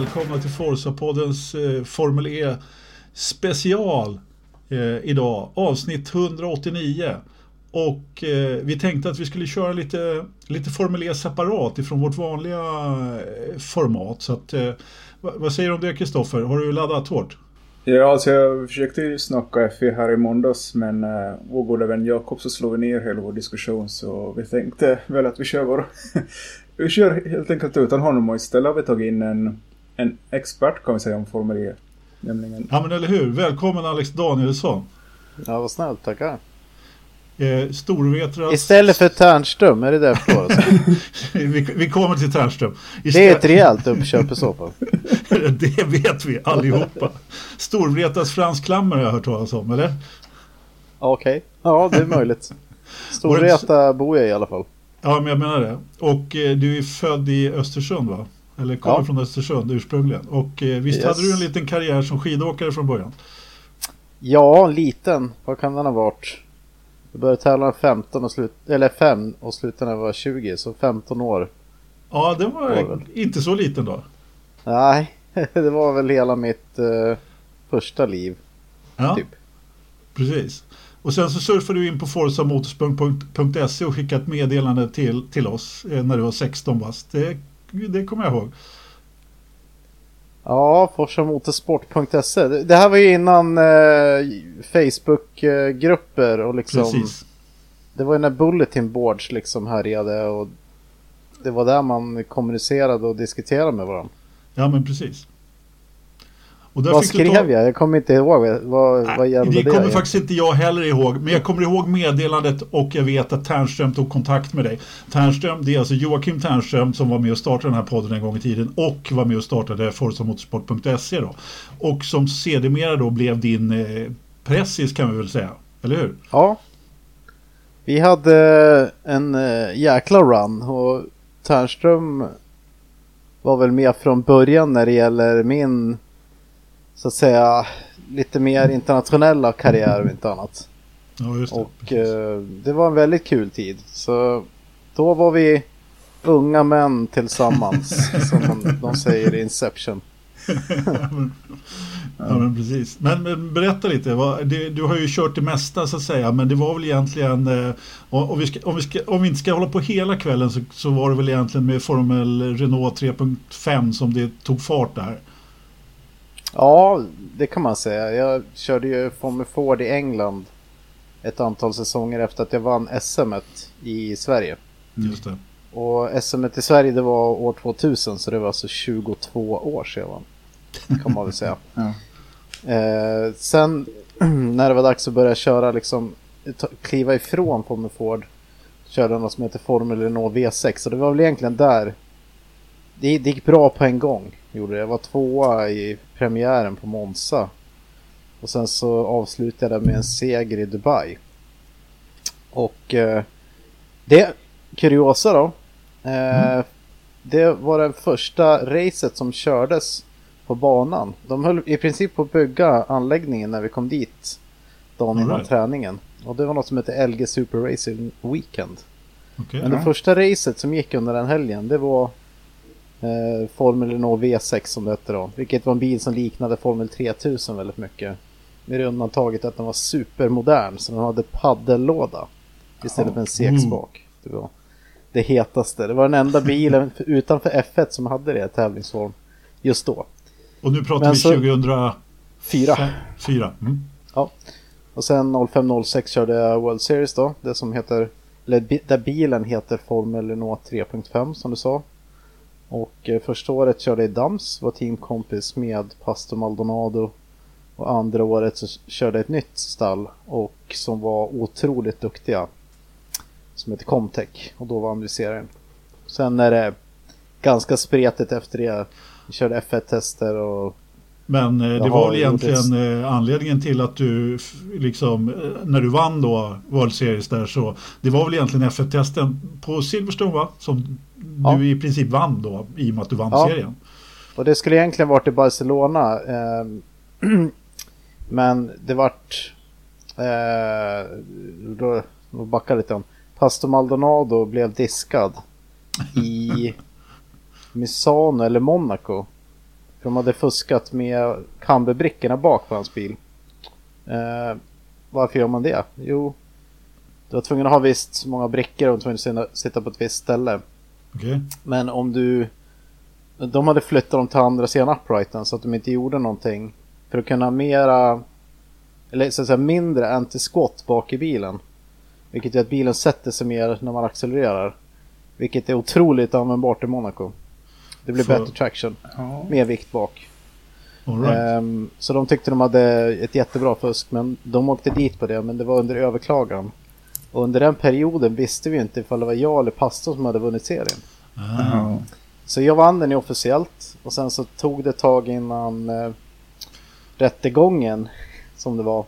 välkomna till Forza-poddens eh, Formel E special eh, idag. Avsnitt 189. Och eh, vi tänkte att vi skulle köra lite, lite Formel E separat ifrån vårt vanliga eh, format. Så att, eh, vad, vad säger du om det Kristoffer? Har du laddat hårt? Ja, alltså jag försökte ju snacka FI här i måndags men eh, vår goda vän Jakob så slog vi ner hela vår diskussion så vi tänkte väl att vi kör vår... vi kör helt enkelt utan honom och istället har vi tagit in en, en expert kan vi säga om Formel E. Nämligen... Ja men eller hur, välkommen Alex Danielsson. Ja vad snällt, tackar. Eh, Storvetras... Istället för Tärnström, är det det jag vi, vi kommer till Tärnström. Istället... Det är ett rejält uppköp i så fall. det vet vi allihopa. Storvretas franskklammare har jag hört talas om, eller? Okej, okay. ja det är möjligt. Storvreta bor jag i alla fall. Ja, men jag menar det. Och eh, du är född i Östersund va? Eller kommer ja. från Östersund ursprungligen. Och eh, visst yes. hade du en liten karriär som skidåkare från början? Ja, liten. Vad kan den ha varit? Jag började tävla 15 och slut, eller 5 och slutade när jag var 20, så 15 år. Ja, det var, var inte så liten då. Nej, det var väl hela mitt uh, första liv. Ja, typ. precis. Och sen så surfade du in på forzamotorsport.se och skickade ett meddelande till, till oss eh, när du var 16 bast. Det, det kommer jag ihåg. Ja, forsamotorsport.se. Det här var ju innan eh, Facebook-grupper och liksom. Precis. Det var ju när Bulletin Boards liksom härjade och det var där man kommunicerade och diskuterade med varandra. Ja, men precis. Vad skrev ta... jag? Jag kommer inte ihåg. Vad, Nej, vad gällde det? Det kommer faktiskt inte jag heller ihåg. Men jag kommer ihåg meddelandet och jag vet att Ternström tog kontakt med dig. Ternström, det är alltså Joakim Ternström som var med och startade den här podden en gång i tiden och var med och startade forzamotorsport.se då. Och som sedermera då blev din eh, pressis kan vi väl säga. Eller hur? Ja. Vi hade en eh, jäkla run och Ternström var väl med från början när det gäller min så att säga lite mer internationella karriär och inte annat. Ja, just det. Och eh, det var en väldigt kul tid. Så då var vi unga män tillsammans som de, de säger i Inception. ja men precis. Men, men berätta lite, vad, det, du har ju kört det mesta så att säga men det var väl egentligen eh, om, vi ska, om, vi ska, om vi inte ska hålla på hela kvällen så, så var det väl egentligen med Formel Renault 3.5 som det tog fart där. Ja, det kan man säga. Jag körde ju Formel Ford i England ett antal säsonger efter att jag vann SM i Sverige. Just det. Och SM i Sverige det var år 2000 så det var alltså 22 år sedan. Kan man väl säga. ja. eh, sen när det var dags att börja köra liksom kliva ifrån Formel Ford körde något som heter Formel Renault V6 och det var väl egentligen där det, det gick bra på en gång. Gjorde det. Jag var tvåa i premiären på Monza. Och sen så avslutade jag med en seger i Dubai. Och eh, det, kuriosa då. Eh, mm. Det var det första racet som kördes på banan. De höll i princip på att bygga anläggningen när vi kom dit. Dagen innan right. träningen. Och det var något som hette LG Super Racing Weekend. Okay, Men det första racet som gick under den helgen det var eh, Formel Renault V6 som det hette då. Vilket var en bil som liknade Formel 3000 väldigt mycket. Med det undantaget att den var supermodern så den hade paddellåda. Istället för en. Mm. Det var det hetaste. Det var den enda bilen utanför F1 som hade det i tävlingsform just då. Och nu pratar Men vi så... 2004. Fyra. Mm. Ja. Och sen 0506 körde jag World Series då. Det som heter, eller där bilen heter Formel Renault 3.5 som du sa. Och eh, första året körde jag i Dams, var teamkompis med Pastor Maldonado. Och andra året så körde jag ett nytt stall och som var otroligt duktiga. Som heter Comtech och då vann vi serien. Sen är det ganska spretigt efter det. Vi körde F1-tester och men eh, det var väl egentligen eh, anledningen till att du liksom eh, när du vann då World Series där så det var väl egentligen F1-testen på Silverstone va? Som ja. du i princip vann då i och med att du vann ja. serien. Och det skulle egentligen varit i Barcelona. Eh, men det vart eh, då, då backar lite om. Pastor Maldonado blev diskad i Misano eller Monaco. de hade fuskat med kamberbrickorna bak på hans bil. Eh, varför gör man det? Jo, du var tvungen att ha visst många brickor och tvungen att sitta på ett visst ställe. Okej. Men om du... De hade flyttat dem till andra sidan uprighten så att de inte gjorde någonting. För att kunna mera... Eller så att säga mindre anti-squat bak i bilen. Vilket gör att bilen sätter sig mer när man accelererar. Vilket är otroligt användbart i Monaco. Det blir För- bättre traction. Ja. Mer vikt bak. Right. Ehm, så de tyckte de hade ett jättebra fusk men de åkte dit på det men det var under överklagan. Och under den perioden visste vi inte ifall det var jag eller pastorn som hade vunnit serien. Ja. Så jag vann den ju officiellt och sen så tog det ett tag innan eh, rättegången som det var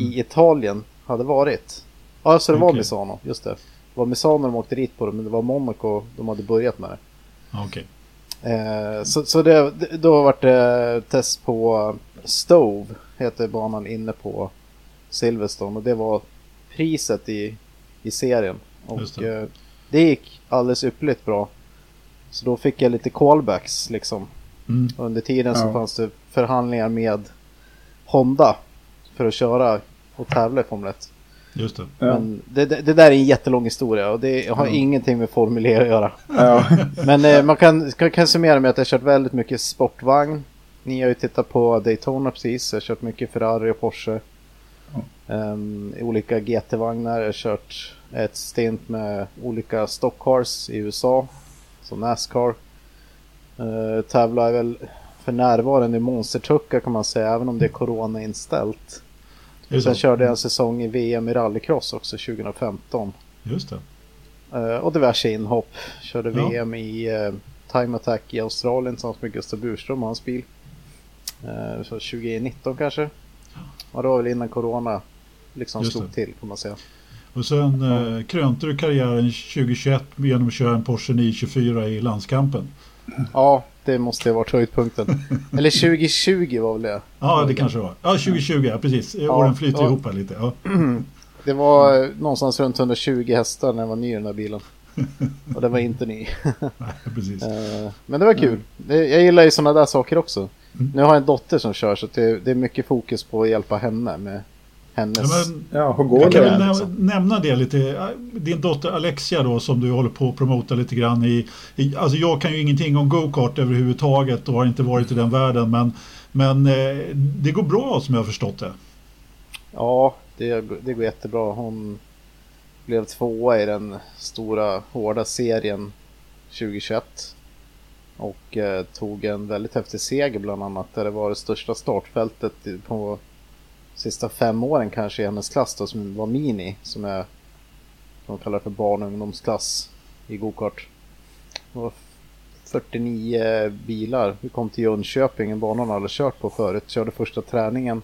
i Italien hade varit. Ja, så det var. Misano, just det. Det var Misano de åkte dit på det men det var Monaco de hade börjat med det. Okej. Eh, så så det, då var det test på Stove, heter banan inne på Silverstone. Och det var priset i, i serien. Och Just det. Eh, det gick alldeles ypperligt bra. Så då fick jag lite callbacks liksom. Mm. Under tiden så Ja. fanns det förhandlingar med Honda för att köra och tävla i Formel 1. Just det. Ja. Men det, det, det där är en jättelång historia och det har Ja. ingenting med Formel E att göra. Ja. Men eh, man kan, kan, kan summera med att jag har kört väldigt mycket sportvagn. Ni har ju tittat på Daytona precis. Jag har kört mycket Ferrari och Porsche. I olika GT-vagnar. Jag har kört ett stint med olika stockcars i USA. Som Nascar. Uh, tävlar väl för närvarande i monstertruckar kan man säga. Även om det är corona inställt. Är det Sen så? körde jag en säsong i VM i rallycross också 2015. Just det. Eh, och diverse inhopp. Körde Ja. VM i uh, Time Attack i Australien tillsammans med Gustav Burström och hans bil. Uh, så 2019 kanske. Och det var väl innan Corona liksom Just slog det. till kan man säga. Och sen eh, krönte du karriären 2021 genom att köra en Porsche 924 i landskampen. Ja, det måste ha varit höjdpunkten. Eller 2020 var väl det. Ja, det kanske var. Ja, 2020, ja precis. Ja, Åren flyter ja. ihop här lite. Ja. Det var eh, någonstans runt 120 hästar när jag var ny i den här bilen. Och den var inte ny. Nej, precis. Eh, Men det var kul. Det- Jag gillar ju sådana där saker också. Mm. Nu har jag en dotter som kör så det, är mycket fokus på att hjälpa henne med hennes... Ja, men, ja, hur går jag kan det? väl liksom. näm- nämna det lite. Din dotter Alexia då som du håller på att promota lite grann i. i alltså jag kan ju ingenting om go-kart överhuvudtaget och har inte varit i den världen. Men, men eh, det går bra som jag har förstått det. Ja, det, det går jättebra. Hon blev tvåa i den stora hårda serien 2021. Och eh, tog en väldigt häftig seger bland annat. Där det var det största startfältet på sista fem åren kanske i hennes klass då, som var mini. Som är, de kallar för barn och ungdomsklass i gokart. Det var 49 bilar. Vi kom till Jönköping, en bana hon hade kört på förut. Körde första träningen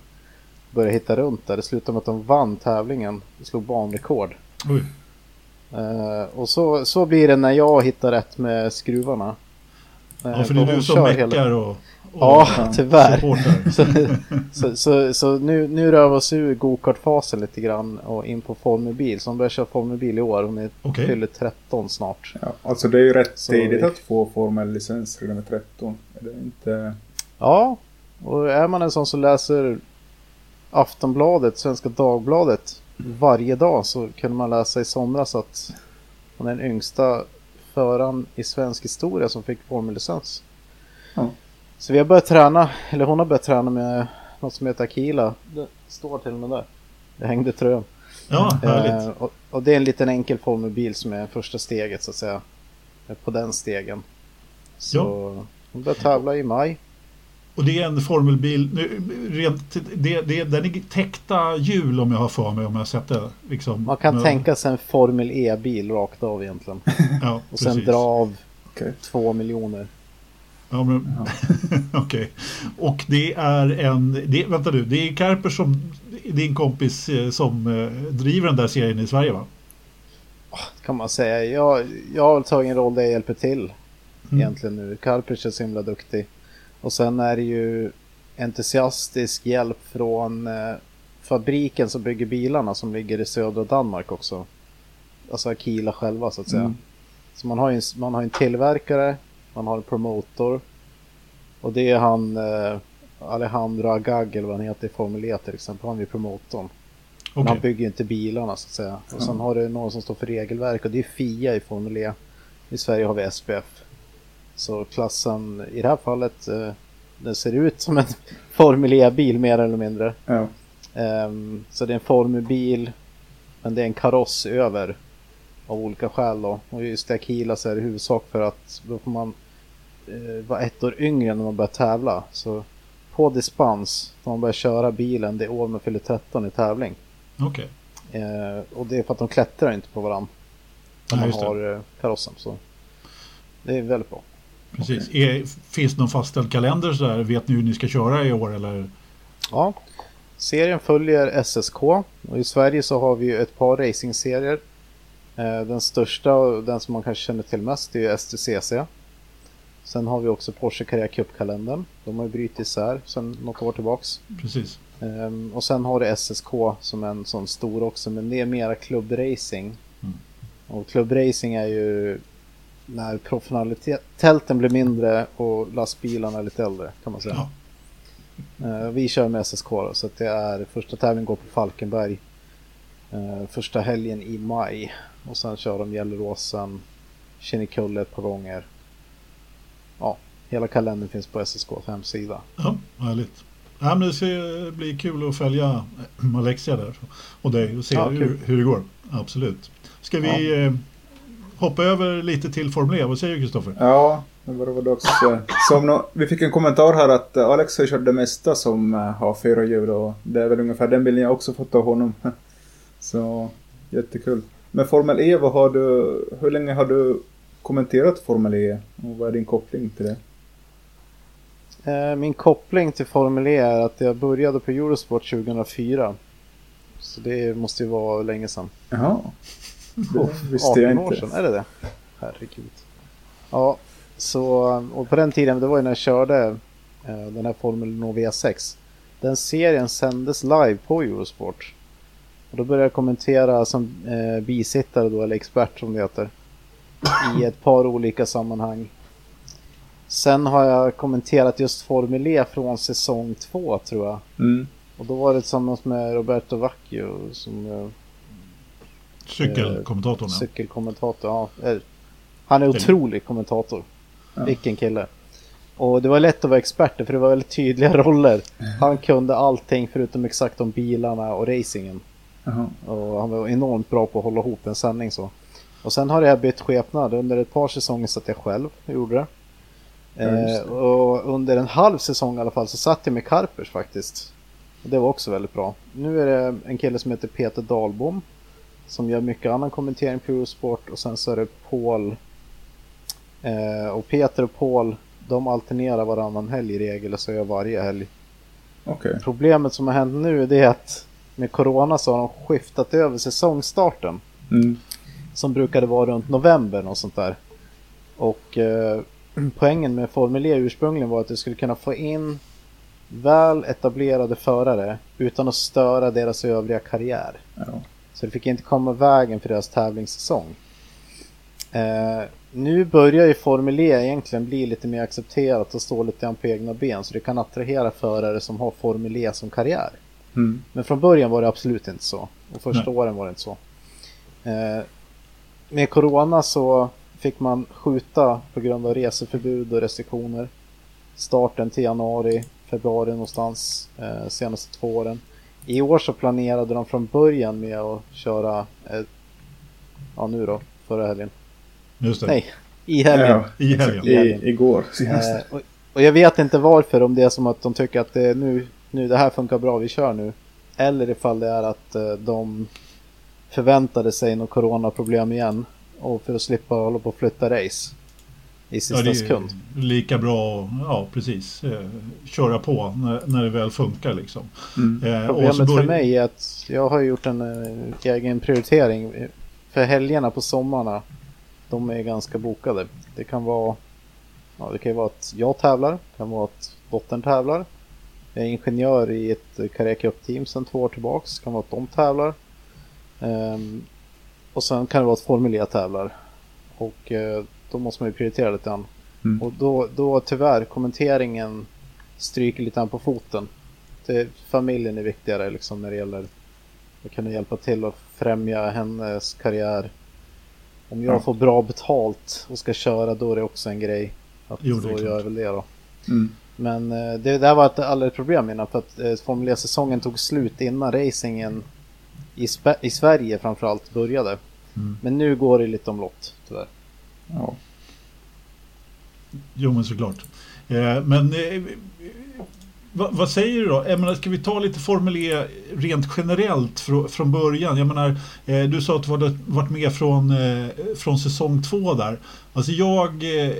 började hitta runt där. Det slutade med att de vann tävlingen. De slog banrekord. Oj. Eh, och så, så blir det när jag hittar rätt med skruvarna. Ja, för det är du som kör meckar hela- och, och Ja, tyvärr. Så, så, så, så nu, nu rör vi oss ur gokartfasen lite grann och in på Formelbil. Så hon börjar köra Formelbil i år. Hon är Okej. fyller 13 snart. Ja, alltså det är ju rätt Så tidigt vi- att få formell licens redan med 13. Är det inte... Ja, och är man en sån som läser Aftonbladet, Svenska Dagbladet varje dag så kunde man läsa i somras att hon är den yngsta föraren i svensk historia som fick formellicens. Ja. Så vi har börjat träna, eller hon har börjat träna med något som heter Akila. Det står till och med där. Det hängde tröjan. Ja, härligt. Eh, och, och det är en liten enkel formelbil som är första steget så att säga. På den stegen. Så hon börjar tävla i maj. Och det är en formelbil, nu, rent, det, det, den är täckta hjul om jag har för mig om jag sett det. Liksom. Man kan Men- tänka sig en Formel E-bil rakt av egentligen. ja, Och sen precis. dra av Okej. två miljoner. Ja, men, Okej. Och det är en, det, vänta du, det är Karper som, din kompis eh, som eh, driver den där serien i Sverige va? Kan man säga. Jag, jag har tagit en roll där jag hjälper till. Mm. Egentligen nu. Karpic är så himla duktig. Och sen är det ju entusiastisk hjälp från eh, fabriken som bygger bilarna som ligger i södra Danmark också. Alltså Akila själva så att säga. Mm. Så man har ju en, man har en tillverkare, man har en promotor. Och det är han eh, Alejandro Agag eller vad han heter i Formel E till exempel. Han är promotorn. Men han bygger inte bilarna så att säga. Och sen har du någon som står för regelverk och det är FIA i Formel E. I Sverige har vi SPF. Så klassen i det här fallet, eh, den ser ut som en Formel E-bil mer eller mindre. Ja. Um, så det är en formelbil, men det är en kaross över av olika skäl då. Och just det Aquila så är det i huvudsak för att då får man uh, vara ett år yngre när man börjar tävla. Så på dispens, när man börjar köra bilen, det år man fyller 13 i tävling. Okej. Okay. Uh, och det är för att de klättrar inte på varandra. När man har uh, karossen. Så det är väldigt bra. Precis. Okay. Är, finns det någon fastställd kalender så där? Vet ni hur ni ska köra i år eller? Ja, serien följer SSK och i Sverige så har vi ett par racingserier. Den största och den som man kanske känner till mest är STCC. Sen har vi också Porsche Carrera Cup-kalendern. De har ju brutit isär sedan något år tillbaks. Precis. Um, och sen har du SSK som en sån stor också, men det är mera klubbracing. Mm. Och klubbracing är ju när professionaliteten blir mindre och lastbilarna är lite äldre kan man säga. Ja. Uh, vi kör med SSK då, så att det är första tävlingen går på Falkenberg. Uh, första helgen i maj. Och sen kör de Gelleråsen, Kinnekulle ett par gånger. Ja, hela kalendern finns på SSKs hemsida. Ja, härligt. Ja, men det ska bli kul att följa Alexia där och dig och se ja, hur, hur, det går. Absolut. Ska vi ja. Eh, hoppa över lite till Formel E? Vad säger du Kristoffer? Ja, det var det dags. Som no vi fick en kommentar här att Alex har kört det mesta som har fyra hjul och det är väl ungefär den bilden jag också fått av honom. Så jättekul. Men Formel E, vad har du, hur länge har du kommenterat Formel E och vad är din koppling till det? Eh, min koppling till Formel E är att jag började på Eurosport 2004. Så det måste ju vara länge sedan. Jaha. Det visste jag inte. år sedan, är det det? Herregud. Ja, så och på den tiden, det var ju när jag körde eh, den här Formel Nova V6. Den serien sändes live på Eurosport. Och då började jag kommentera som eh, bisittare då, eller expert som det heter. I ett par olika sammanhang. Sen har jag kommenterat just Formel E från säsong två tror jag. Mm. Och då var det tillsammans med Roberto Vacchio som... Cykelkommentatorn. Eh, cykelkommentator, ja. Eh, han är otrolig kommentator. Ja. Vilken kille. Och det var lätt att vara expert för det var väldigt tydliga roller. Han kunde allting förutom exakt om bilarna och racingen. Uh -huh. Och han var enormt bra på att hålla ihop en sändning så. Och sen har jag bytt skepnad. Under ett par säsonger satt jag själv och gjorde det. Eh, och under en halv säsong i alla fall så satt jag med Karpers faktiskt. Och det var också väldigt bra. Nu är det en kille som heter Peter Dahlbom. Som gör mycket annan kommentering på Eurosport och sen så är det Paul. Eh, och Peter och Paul de alternerar varannan helg i regel och så gör jag varje helg. Okay. Problemet som har hänt nu är att med Corona så har de skiftat över säsongstarten. Mm. Som brukade vara runt november och sånt där. Och eh, poängen med Formel E ursprungligen var att du skulle kunna få in väl etablerade förare utan att störa deras övriga karriär. Ja. Så det fick inte komma vägen för deras tävlingssäsong. Eh, nu börjar ju Formel E egentligen bli lite mer accepterat och stå lite grann på egna ben så det kan attrahera förare som har Formel E som karriär. Mm. Men från början var det absolut inte så. Och första Nej. åren var det inte så. Eh, med Corona så fick man skjuta på grund av reseförbud och restriktioner. Starten till januari, februari någonstans eh, senaste två åren. I år så planerade de från början med att köra, eh, ja nu då, förra helgen. Just det. Nej, i helgen. Ja, i helgen. I, igår eh, och, och, jag vet inte varför, om det är som att de tycker att det, nu, nu det här funkar bra, vi kör nu. Eller ifall det är att eh, de förväntade sig något coronaproblem igen och för att slippa hålla på och flytta race i sista ja, det är sekund. Lika bra, ja precis, eh, köra på när, när det väl funkar liksom. Mm. Eh, Problemet bör... för mig är att jag har gjort en eh, egen prioritering. För helgerna på sommarna, de är ganska bokade. Det kan vara, ja, det kan vara att jag tävlar, det kan vara att dottern tävlar. Jag är ingenjör i ett Carrera Cup-team sedan två år tillbaks, det kan vara att de tävlar. Um, och sen kan det vara att Formel E tävlar. Och eh, då måste man ju prioritera lite grann. Mm. Och då, då tyvärr kommenteringen stryker lite på foten. Det, familjen är viktigare liksom när det gäller att kunna hjälpa till att främja hennes karriär. Om jag ja. får bra betalt och ska köra då är det också en grej. Att jo, då gör jag väl det då. Mm. Men eh, det där var ett alldeles problem innan för att eh, Formel E-säsongen tog slut innan racingen i, i Sverige framförallt började. Mm. Men nu går det lite omlott tyvärr. Ja. Jo men såklart. Eh, men eh, vad, vad, säger du då? Jag menar, ska vi ta lite Formel E rent generellt fr från början? Jag menar, eh, du sa att du hade varit med från, eh, från säsong två där. Alltså jag, eh,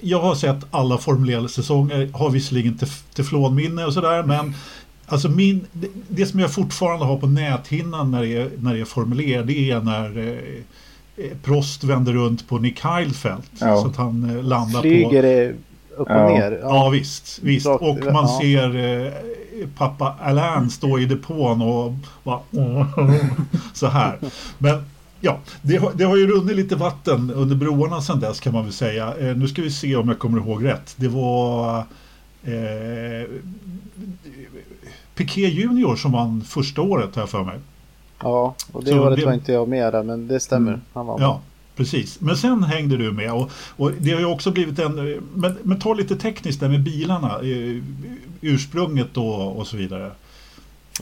jag har sett alla Formel E-säsonger, har visserligen teflonminne och sådär, men Alltså min, det, det, som jag fortfarande har på näthinnan när det är, när det är Formel E, det är när eh, Prost vänder runt på Nick Heidfeld. Ja. Så att han eh, landar Flyger på... Flyger upp och ja. ner. Ja, ja visst. visst. Och man ja. ser eh, pappa Alain stå i depån och bara, så här. Men ja, det har, det har ju runnit lite vatten under broarna sedan dess kan man väl säga. Eh, nu ska vi se om jag kommer ihåg rätt. Det var eh, Piqué Junior som vann första året här för mig. Ja, och det så året det... var inte jag med där, men det stämmer. Mm. Han var ja, precis. Men sen hängde du med och, och det har ju också blivit en... Men, men ta lite tekniskt där med bilarna, eh, ursprunget då och så vidare.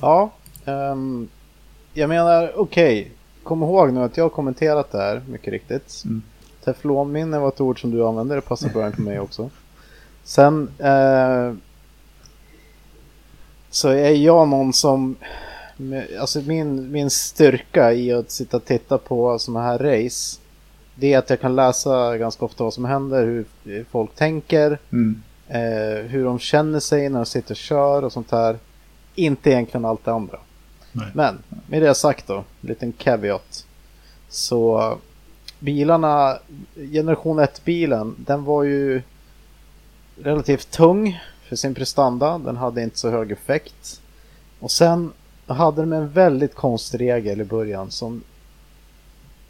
Ja, um, jag menar okej. Okay. Kom ihåg nu att jag har kommenterat det här, mycket riktigt. Mm. Teflonminne var ett ord som du använde, det passar bra på mig också. Sen eh, så är jag någon som, alltså min, min styrka i att sitta och titta på sådana här race, det är att jag kan läsa ganska ofta vad som händer, hur folk tänker, mm. eh, hur de känner sig när de sitter och kör och sånt här. Inte egentligen allt det andra. Nej. Men med det sagt då, en liten caveat. Så bilarna, generation 1-bilen, den var ju relativt tung för sin prestanda. Den hade inte så hög effekt. Och sen hade de en väldigt konstig regel i början som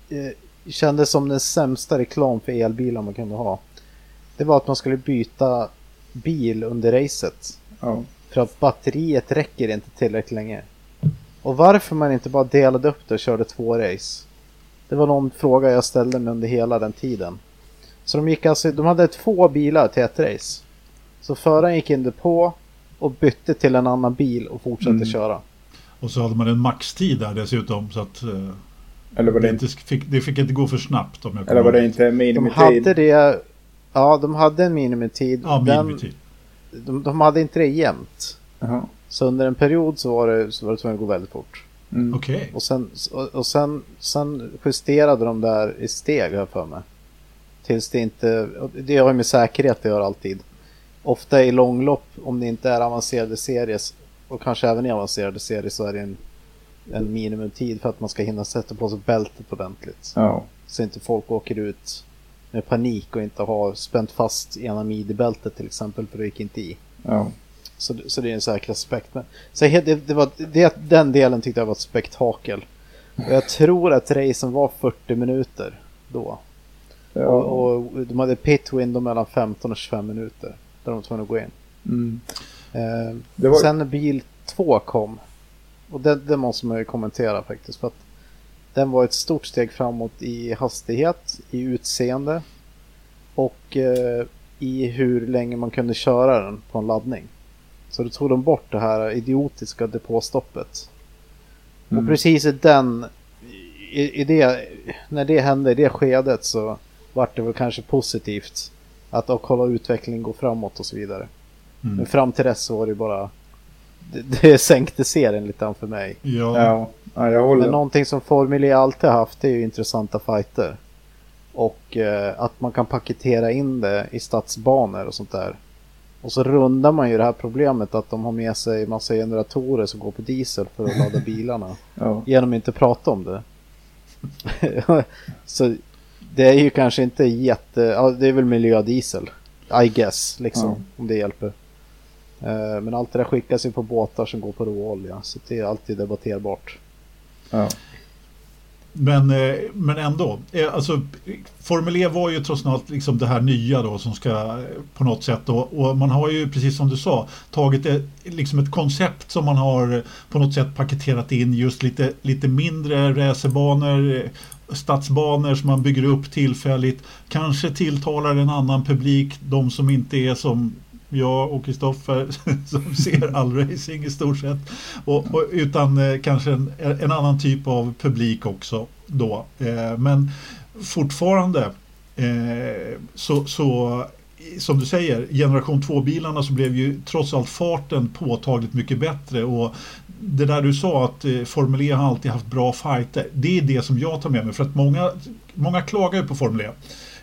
eh, kändes som den sämsta reklam för elbilar man kunde ha. Det var att man skulle byta bil under racet. Oh. För att batteriet räcker inte tillräckligt länge. Och varför man inte bara delade upp det och körde två race. Det var någon fråga jag ställde mig under hela den tiden. Så de gick alltså, de hade två bilar till ett race. Så föraren gick in på och bytte till en annan bil och fortsatte mm. köra. Och så hade man en maxtid där dessutom så att eh, Eller var det, inte fick, det fick inte gå för snabbt. Om jag Eller var det inte minimitid? De hade det, ja de hade en minimitid. Ja, minimitid. Den, de, de hade inte det jämt. Uh-huh. Så under en period så var det, så var det tvungen att gå väldigt fort. Mm. Okej. Okay. Och, sen, och, och sen, sen justerade de där i steg här för mig. Tills det inte, det har ju med säkerhet det gör alltid ofta i långlopp, om det inte är avancerade serier och kanske även i avancerade serier så är det en, en minimumtid för att man ska hinna sätta på sig bältet ordentligt. Ja. Så inte folk åker ut med panik och inte har spänt fast ena midjebältet till exempel för det gick inte i. Ja. Så, så det är en säkerhetsaspekt. Men, så det, det var, det, den delen tyckte jag var ett spektakel. Och jag tror att racen var 40 minuter då. Ja. Och, och de hade pit window mellan 15 och 25 minuter. Där de var tvungna att gå in. Mm. Eh, var... Sen bil 2 kom. Och det, det måste man ju kommentera faktiskt. För att den var ett stort steg framåt i hastighet, i utseende och eh, i hur länge man kunde köra den på en laddning. Så då tog de bort det här idiotiska depåstoppet. Mm. Och precis i den, i, i, det, när det hände i det skedet så vart det väl kanske positivt att och kolla utvecklingen gå framåt och så vidare. Mm. Men fram till dess så var det bara det, det sänkte serien lite grann för mig. Ja. ja. ja, jag håller. Men någonting som Formel E alltid haft är ju intressanta fighter. Och eh, att man kan paketera in det i stadsbanor och sånt där. Och så rundar man ju det här problemet att de har med sig massa generatorer som går på diesel för att ladda bilarna. ja. Genom att inte prata om det. så det är ju kanske inte jätte, ja, det är väl miljödiesel. I guess, liksom, ja. om det hjälper. Uh, men allt det där skickas ju på båtar som går på råolja, så det är alltid debatterbart. Ja. men, eh, men ändå. Eh, alltså, Formel E var ju trots allt liksom det här nya då som ska eh, på något sätt då, och man har ju precis som du sa tagit ett, liksom ett koncept som man har på något sätt paketerat in just lite, lite mindre racerbanor stadsbanor som man bygger upp tillfälligt kanske tilltalar en annan publik de som inte är som jag och Kristoffer som ser all racing i stort sett. Och, och utan eh, kanske en, en, annan typ av publik också då. Eh, men fortfarande eh, så, så som du säger, generation 2-bilarna så blev ju trots allt farten påtagligt mycket bättre och det där du sa att eh, Formel E har alltid haft bra fighter. Det är det som jag tar med mig för att många, många klagar ju på Formel E.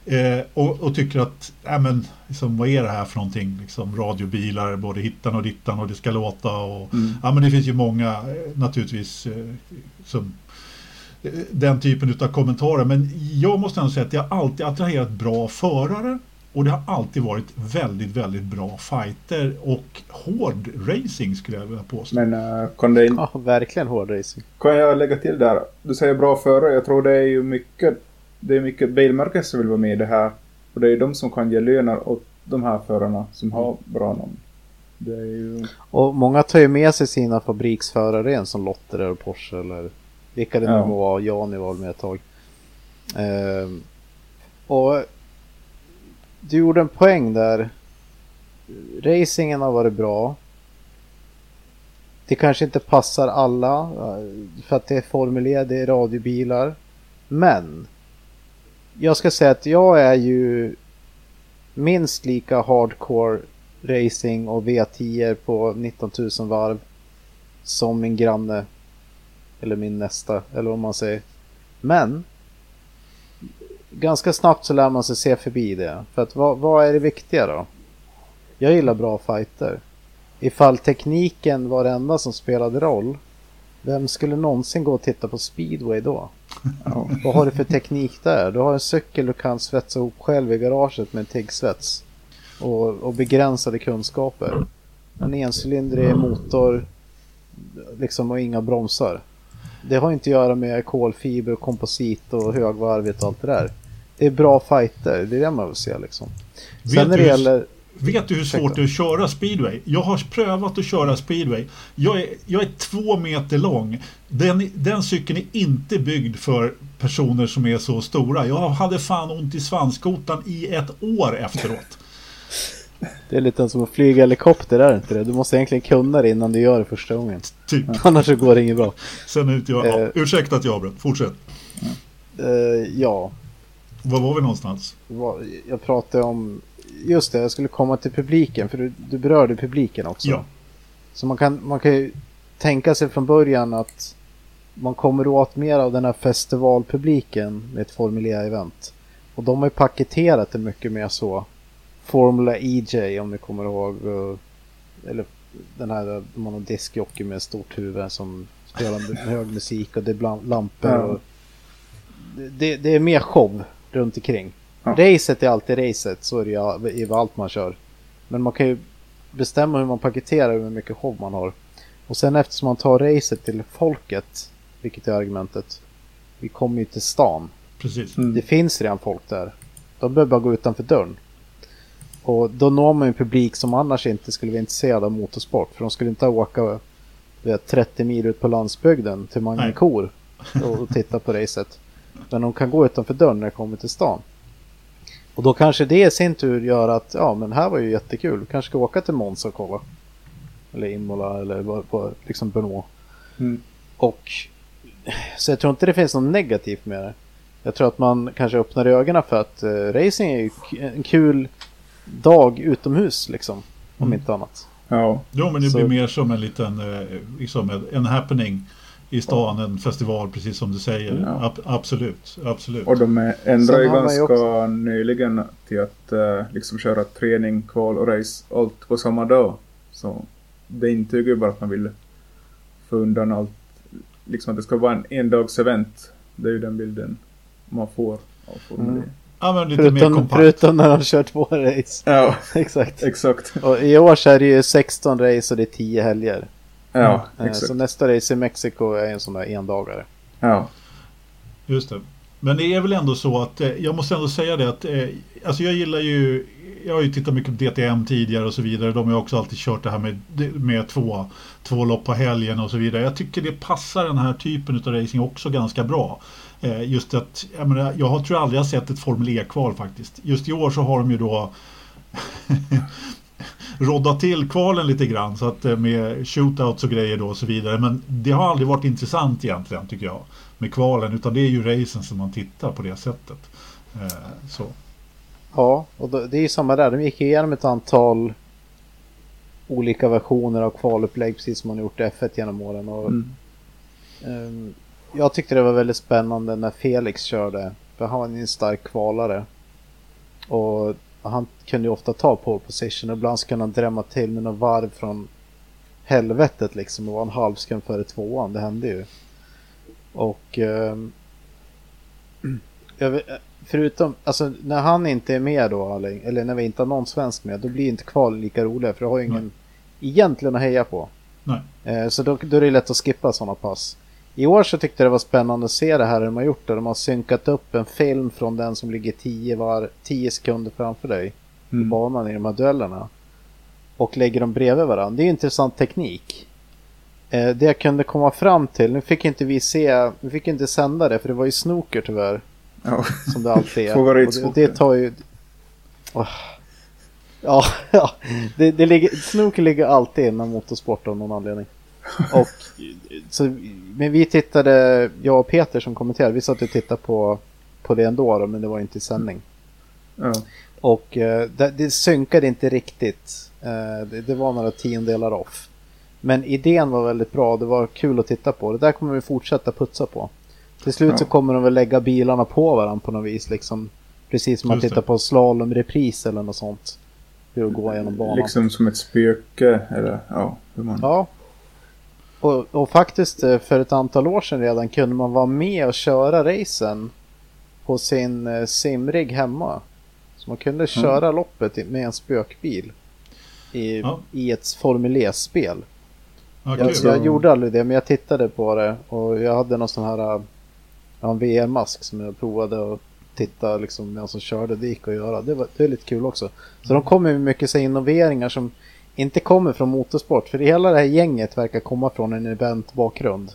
Eh, och, och, tycker att, äh, men, liksom, vad är det här för någonting? Liksom, radiobilar, både hittan och dittan och det ska låta. Och, mm. ja, men det finns ju många eh, naturligtvis eh, som eh, den typen av kommentarer. Men jag måste ändå säga att det har alltid attraherat bra förare. Och det har alltid varit väldigt, väldigt bra fighter och hård racing skulle jag vilja påstå. Men uh, kan det... Ja, verkligen hård racing. Kan jag lägga till där? Du säger bra förare. Jag tror det är ju mycket det är mycket bilmärken som vill vara med i det här. Och det är de som kan ge löner åt de här förarna som har bra namn. Ju... Och många tar ju med sig sina fabriksförare en som Lotter eller Porsche eller vilka det nu ja. var. Jani var med ett tag. Ehm, och du gjorde en poäng där. Racingen har varit bra. Det kanske inte passar alla för att det är Formel E, det är radiobilar. Men jag ska säga att jag är ju minst lika hardcore racing och V10 på 19 000 varv som min granne. Eller min nästa, eller vad man säger. Men ganska snabbt så lär man sig se förbi det. För att vad, vad är det viktiga då? Jag gillar bra fighter. Ifall tekniken var det enda som spelade roll vem skulle någonsin gå och titta på speedway då? Ja. Vad har du för teknik där? Du har en cykel du kan svetsa ihop själv i garaget med en tiggsvets. Och, och begränsade kunskaper. En encylindrig motor liksom och inga bromsar. Det har inte att göra med kolfiber, komposit och högvarvigt och allt det där. Det är bra fighter, det är det man vill se liksom. Sen när det gäller... Vet du hur svårt det är att köra speedway? Jag har prövat att köra speedway. Jag är, jag är två meter lång. Den, den cykeln är inte byggd för personer som är så stora. Jag hade fan ont i svanskotan i ett år efteråt. Det är lite som att flyga helikopter, är det inte det? Du måste egentligen kunna det innan du gör det första gången. Typ. Annars så går det inget bra. Sen är inte jag... Ja, eh. ursäkta att jag avbröt. Fortsätt. Uh, ja. Var var vi någonstans? Jag pratade om just det, jag skulle komma till publiken för du, du berörde publiken också. Ja. Så man kan, man kan ju tänka sig från början att man kommer åt mer av den här festivalpubliken med ett Formel E-event. Och de har ju paketerat det mycket mer så. Formula EJ om ni kommer ihåg. Eller den här, de har någon diskjockey med stort huvud som spelar hög musik och det är lampor. Och det, det är mer show runt omkring. Ja. Racet är alltid racet, så är det ju i allt man kör. Men man kan ju bestämma hur man paketerar hur mycket show man har. Och sen eftersom man tar racet till folket, vilket är argumentet, vi kommer ju till stan. Precis. Mm. Det finns redan folk där. De behöver bara gå utanför dörren. Och då når man en publik som annars inte skulle vara intresserad av motorsport. För de skulle inte åka vet, 30 mil ut på landsbygden till Magnikor och, och titta på racet. Men de kan gå utanför dörren när de kommer till stan. Och då kanske det i sin tur gör att, ja men här var ju jättekul, vi kanske ska åka till Monza och kolla. Eller Imola eller på, liksom Benoit. Mm. Och så jag tror inte det finns något negativt med det. Jag tror att man kanske öppnar ögonen för att uh, racing är ju en kul dag utomhus liksom. Om mm. inte annat. Ja, jo, men det så... blir mer som en liten eh, liksom en happening i stan, en festival precis som du säger. Ja. Ab absolut, absolut. Och de ändrar ju ganska också... nyligen till att uh, liksom köra träning, kval och race allt på samma dag. Så det intygar ju bara att man vill få undan allt. Liksom att det ska vara en endagsevent. Det är ju den bilden man får av Formel mm. Ja, men lite förutom, mer kompakt. förutom när de kör två race. Ja, exakt. exakt. Och i år så är det ju 16 race och det är 10 helger. Ja, mm. exakt. Så nästa race i Mexiko är en sån där endagare. Ja. Just det. Men det är väl ändå så att, eh, jag måste ändå säga det att, eh, alltså jag gillar ju, jag har ju tittat mycket på DTM tidigare och så vidare. De har också alltid kört det här med, med två, två lopp på helgen och så vidare. Jag tycker det passar den här typen av racing också ganska bra. Eh, just att, jag, menar, jag har, tror jag aldrig har sett ett Formel E-kval faktiskt. Just i år så har de ju då roddat till kvalen lite grann så att med shootouts och grejer då och så vidare. Men det har aldrig varit intressant egentligen tycker jag med kvalen utan det är ju racen som man tittar på det sättet. Eh, så. Ja, och det är ju samma där. De gick igenom ett antal olika versioner av kvalupplägg precis som man gjort i F1 genom åren. Och, mm. um, jag tyckte det var väldigt spännande när Felix körde. För han var en stark kvalare. Och han kunde ju ofta ta pole position. Och ibland så kunde han drämma till med några varv från helvetet liksom. Och var en halv sekund före tvåan. Det hände ju. Och... Um, förutom, alltså när han inte är med då, eller när vi inte har någon svensk med, då blir inte kval lika roliga för du har ju ingen Nej. egentligen att heja på. Nej. Eh, så då, då är det lätt att skippa sådana pass. I år så tyckte jag det var spännande att se det här de har gjort det. De har synkat upp en film från den som ligger 10 var 10 sekunder framför dig mm. på banan i de här duellerna. Och lägger dem bredvid varandra. Det är intressant teknik. Eh, det jag kunde komma fram till, nu fick inte vi se, vi fick inte sända det för det var ju snooker tyvärr. Ja. Som det alltid är. och det, det tar ju... Oh. Ja, ja. Det, det ligger, snooker ligger alltid inom motorsport av någon anledning. Och, så, men vi tittade, jag och Peter som kommenterade, vi satt och tittade på, på det ändå då, men det var inte i sändning. Ja. Och eh, det, det synkade inte riktigt. Eh, det, det, var några tiondelar off. Men idén var väldigt bra, det var kul att titta på. Det där kommer vi fortsätta putsa på. Till slut ja. så kommer de väl lägga bilarna på varandra på något vis. Liksom, precis som man tittar på slalomrepris eller något sånt. Hur att gå genom banan. Liksom som ett spöke eller ja. Hur man... Ja. Och, och, faktiskt eh, för ett antal år sedan redan kunde man vara med och köra racen på sin eh, simrig hemma. Så man kunde köra mm. loppet med en spökbil i, ja. i ett Formel E-spel. Ja, jag, jag, gjorde aldrig det men jag tittade på det och jag hade någon sån här en VR-mask som jag provade att titta liksom vem som körde. Det gick att göra. Det var, det är lite kul också. Så de kommer med mycket så innoveringar som inte kommer från motorsport. För hela det här gänget verkar komma från en event-bakgrund.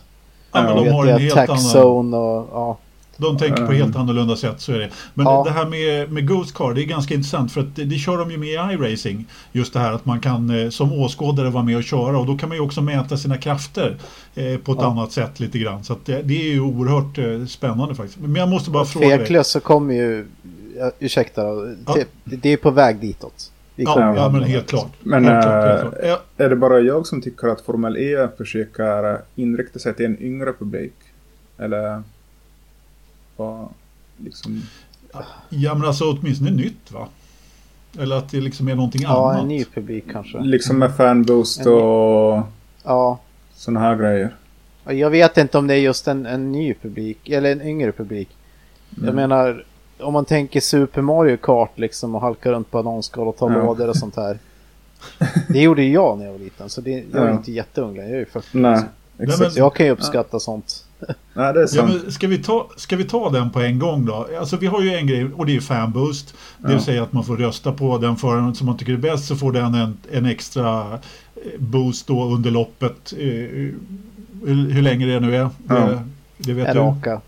Ja, men de har en helt annan... Och, ja. De tänker på helt annorlunda sätt, så är det. Men ja. det här med, med Ghost Car, det är ganska intressant för att det, det kör de ju med i iRacing. Just det här att man kan eh, som åskådare vara med och köra och då kan man ju också mäta sina krafter eh, på ett ja. annat sätt lite grann. Så det, det, är ju oerhört eh, spännande faktiskt. Men jag måste bara fråga Tveklöst så kommer ju, ursäkta, ja. det är på väg ditåt. Ja, ja, men helt klart. Men helt klart, helt klart. är det bara jag som tycker att Formel E försöker inrikta sig till en yngre publik? Eller? Vad, liksom... Ja men alltså åtminstone nytt va? Eller att det liksom är någonting ja, annat. Ja, en ny publik kanske. Liksom med fanboost och ja. sådana här grejer. Jag vet inte om det är just en, en ny publik, eller en yngre publik. Mm. Jag menar, om man tänker Super Mario Kart liksom och halka runt på bananskal och ta ja. lådor och sånt här. Det gjorde ju jag när jag var liten, så det, jag är ja. inte jätteung längre, jag är ju 40. Nej, exakt. Så jag kan ju uppskatta ja. sånt. Nej, det är sant. Ja, ska, vi ta, ska vi ta den på en gång då? Alltså vi har ju en grej och det är fanboost. Det vill säga att man får rösta på den föraren som man tycker är bäst så får den en, en extra eh, boost då under loppet. Eh, hur, hur länge det nu är. Ja. Det, det vet en du. raka.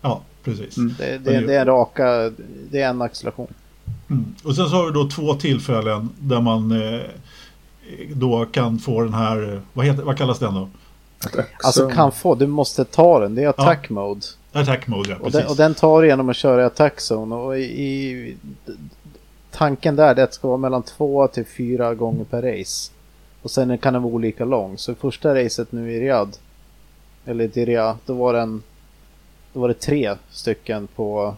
Ja, precis. Mm. Det, det, det, är en raka, det är en acceleration. Mm. Och sen så har vi då två tillfällen där man eh, då kan få den här, vad, heter, vad kallas den då? Alltså kan få, du måste ta den. Det är attack ja. mode. Attack mode, ja, och den, och den, tar du genom att köra i attack zone. Och i, i, tanken där är att det ska vara mellan två till fyra gånger per race. Och sen kan den vara olika lång. Så första racet nu i Riyadh, eller Diriyah, då var den då var det tre stycken på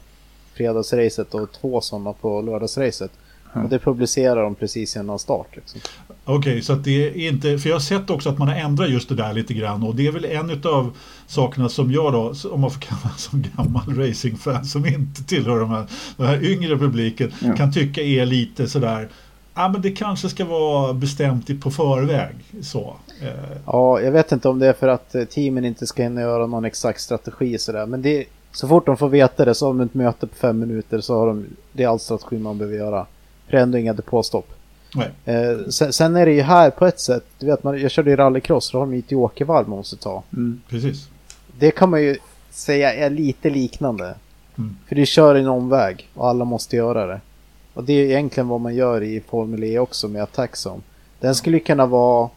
fredagsracet och två sådana på lördagsracet. Mm. Och det publicerar de precis innan start. Liksom. Okej, okay, så att det är inte, för jag har sett också att man har ändrat just det där lite grann och det är väl en av sakerna som jag då, om man får kalla mig som gammal racingfan som inte tillhör de här, den här yngre publiken, ja. kan tycka är lite sådär Ja men det kanske ska vara bestämt på förväg. Så. Eh. Ja, jag vet inte om det är för att eh, teamen inte ska hinna göra någon exakt strategi sådär. Men det, Så fort de får veta det så har de ett möte på fem minuter så har de, det är all strategi man behöver göra. För det är ändå inga depåstopp. Nej. Eh, sen, sen, är det ju här på ett sätt, du vet man, jag körde ju rallycross, då har de ju ett åkervarv man måste ta. Mm. Precis. Det kan man ju säga är lite liknande. Mm. För du kör en omväg och alla måste göra det. Och det är egentligen vad man gör i Formel E också med Attack Zone. Den skulle kunna vara